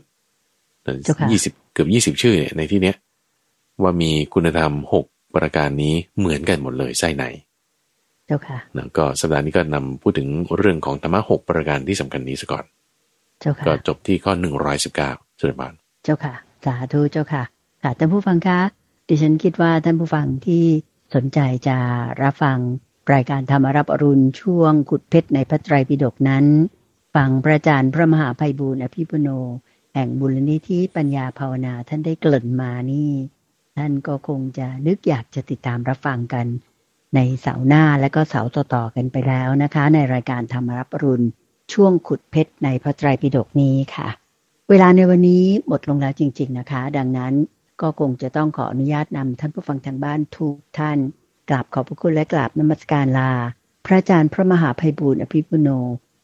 ยี่สิบเกือบยี่สิบชื่อในที่เนี้ย ว่ามีคุณธรรมหกประการนี้เหมือนกันหมดเลยไส้ไหนเจ้าค่ะนะก็สัปดาห์นี้ก็นำพูดถึงเรื่องของธรรมะหกประการที่สำคัญนี้ซะก่อน เจ้าค่ะ ก็จบที่ข้อหนึ่งร้อยสิบเก้าสุดบานเจ้าค่ะ สาธุเจ้าค่ะ ค่ะท่านผู้ฟังคะ ดิฉันคิดว่าท่านผู้ฟังที่สนใจจะรับฟังรายการธรรมรับอรุณช่วงขุดเพชรในพระไตรปิฎกนั้น ฟังพระอาจารย์พระมหาภัยบูรณ์อภิปุโน แห่งบุรณิธิปัญญาภาวนาท่านได้เกลิ่นมานี่ ท่านก็คงจะนึกอยากจะติดตามรับฟังกันในเสาหน้าและก็เสาต่อๆกันไปแล้วนะคะ ในรายการธรรมรับรุณช่วงขุดเพชรในพระไตรปิฎกนี้ค่ะ เวลาในวันนี้หมดลงแล้วจริง ๆนะคะ ดังนั้นก็คงจะต้องขออนุญาตนำท่านผู้ฟังทางบ้านทุกท่านกราบขอบพระคุณและกราบนมัสการลา พระอาจารย์พระมหาภัยบูรณ์อภิปุโน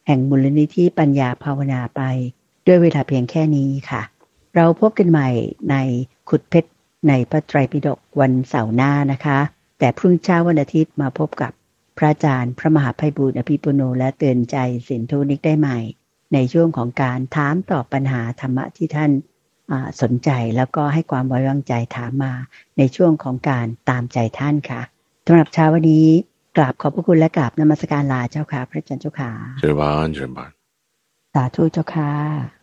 แห่งมูลนิธิปัญญาภาวนาไป ด้วยเวลาเพียงแค่นี้ค่ะ เราพบกันใหม่ในขุดเพชร ในพระไตรปิฎกวันเสาร์หน้านะคะ แต่พรุ่งเช้าวันอาทิตย์มาพบกับพระอาจารย์พระมหาภัยบูรณ์อภิปุโนและเตือนใจสินทุนิกได้ใหม่ ในช่วงของการถามตอบปัญหาธรรมะที่ท่านสนใจแล้วก็ให้ความไว้วางใจถามมาในช่วงของการตามใจท่านค่ะสำหรับเช้าวันนี้กราบขอบพระคุณและกราบนมัสการลาเจ้าค่ะ พระอาจารย์เจ้าค่ะเจริญบานเจริญบานสาธุเจ้าค่ะ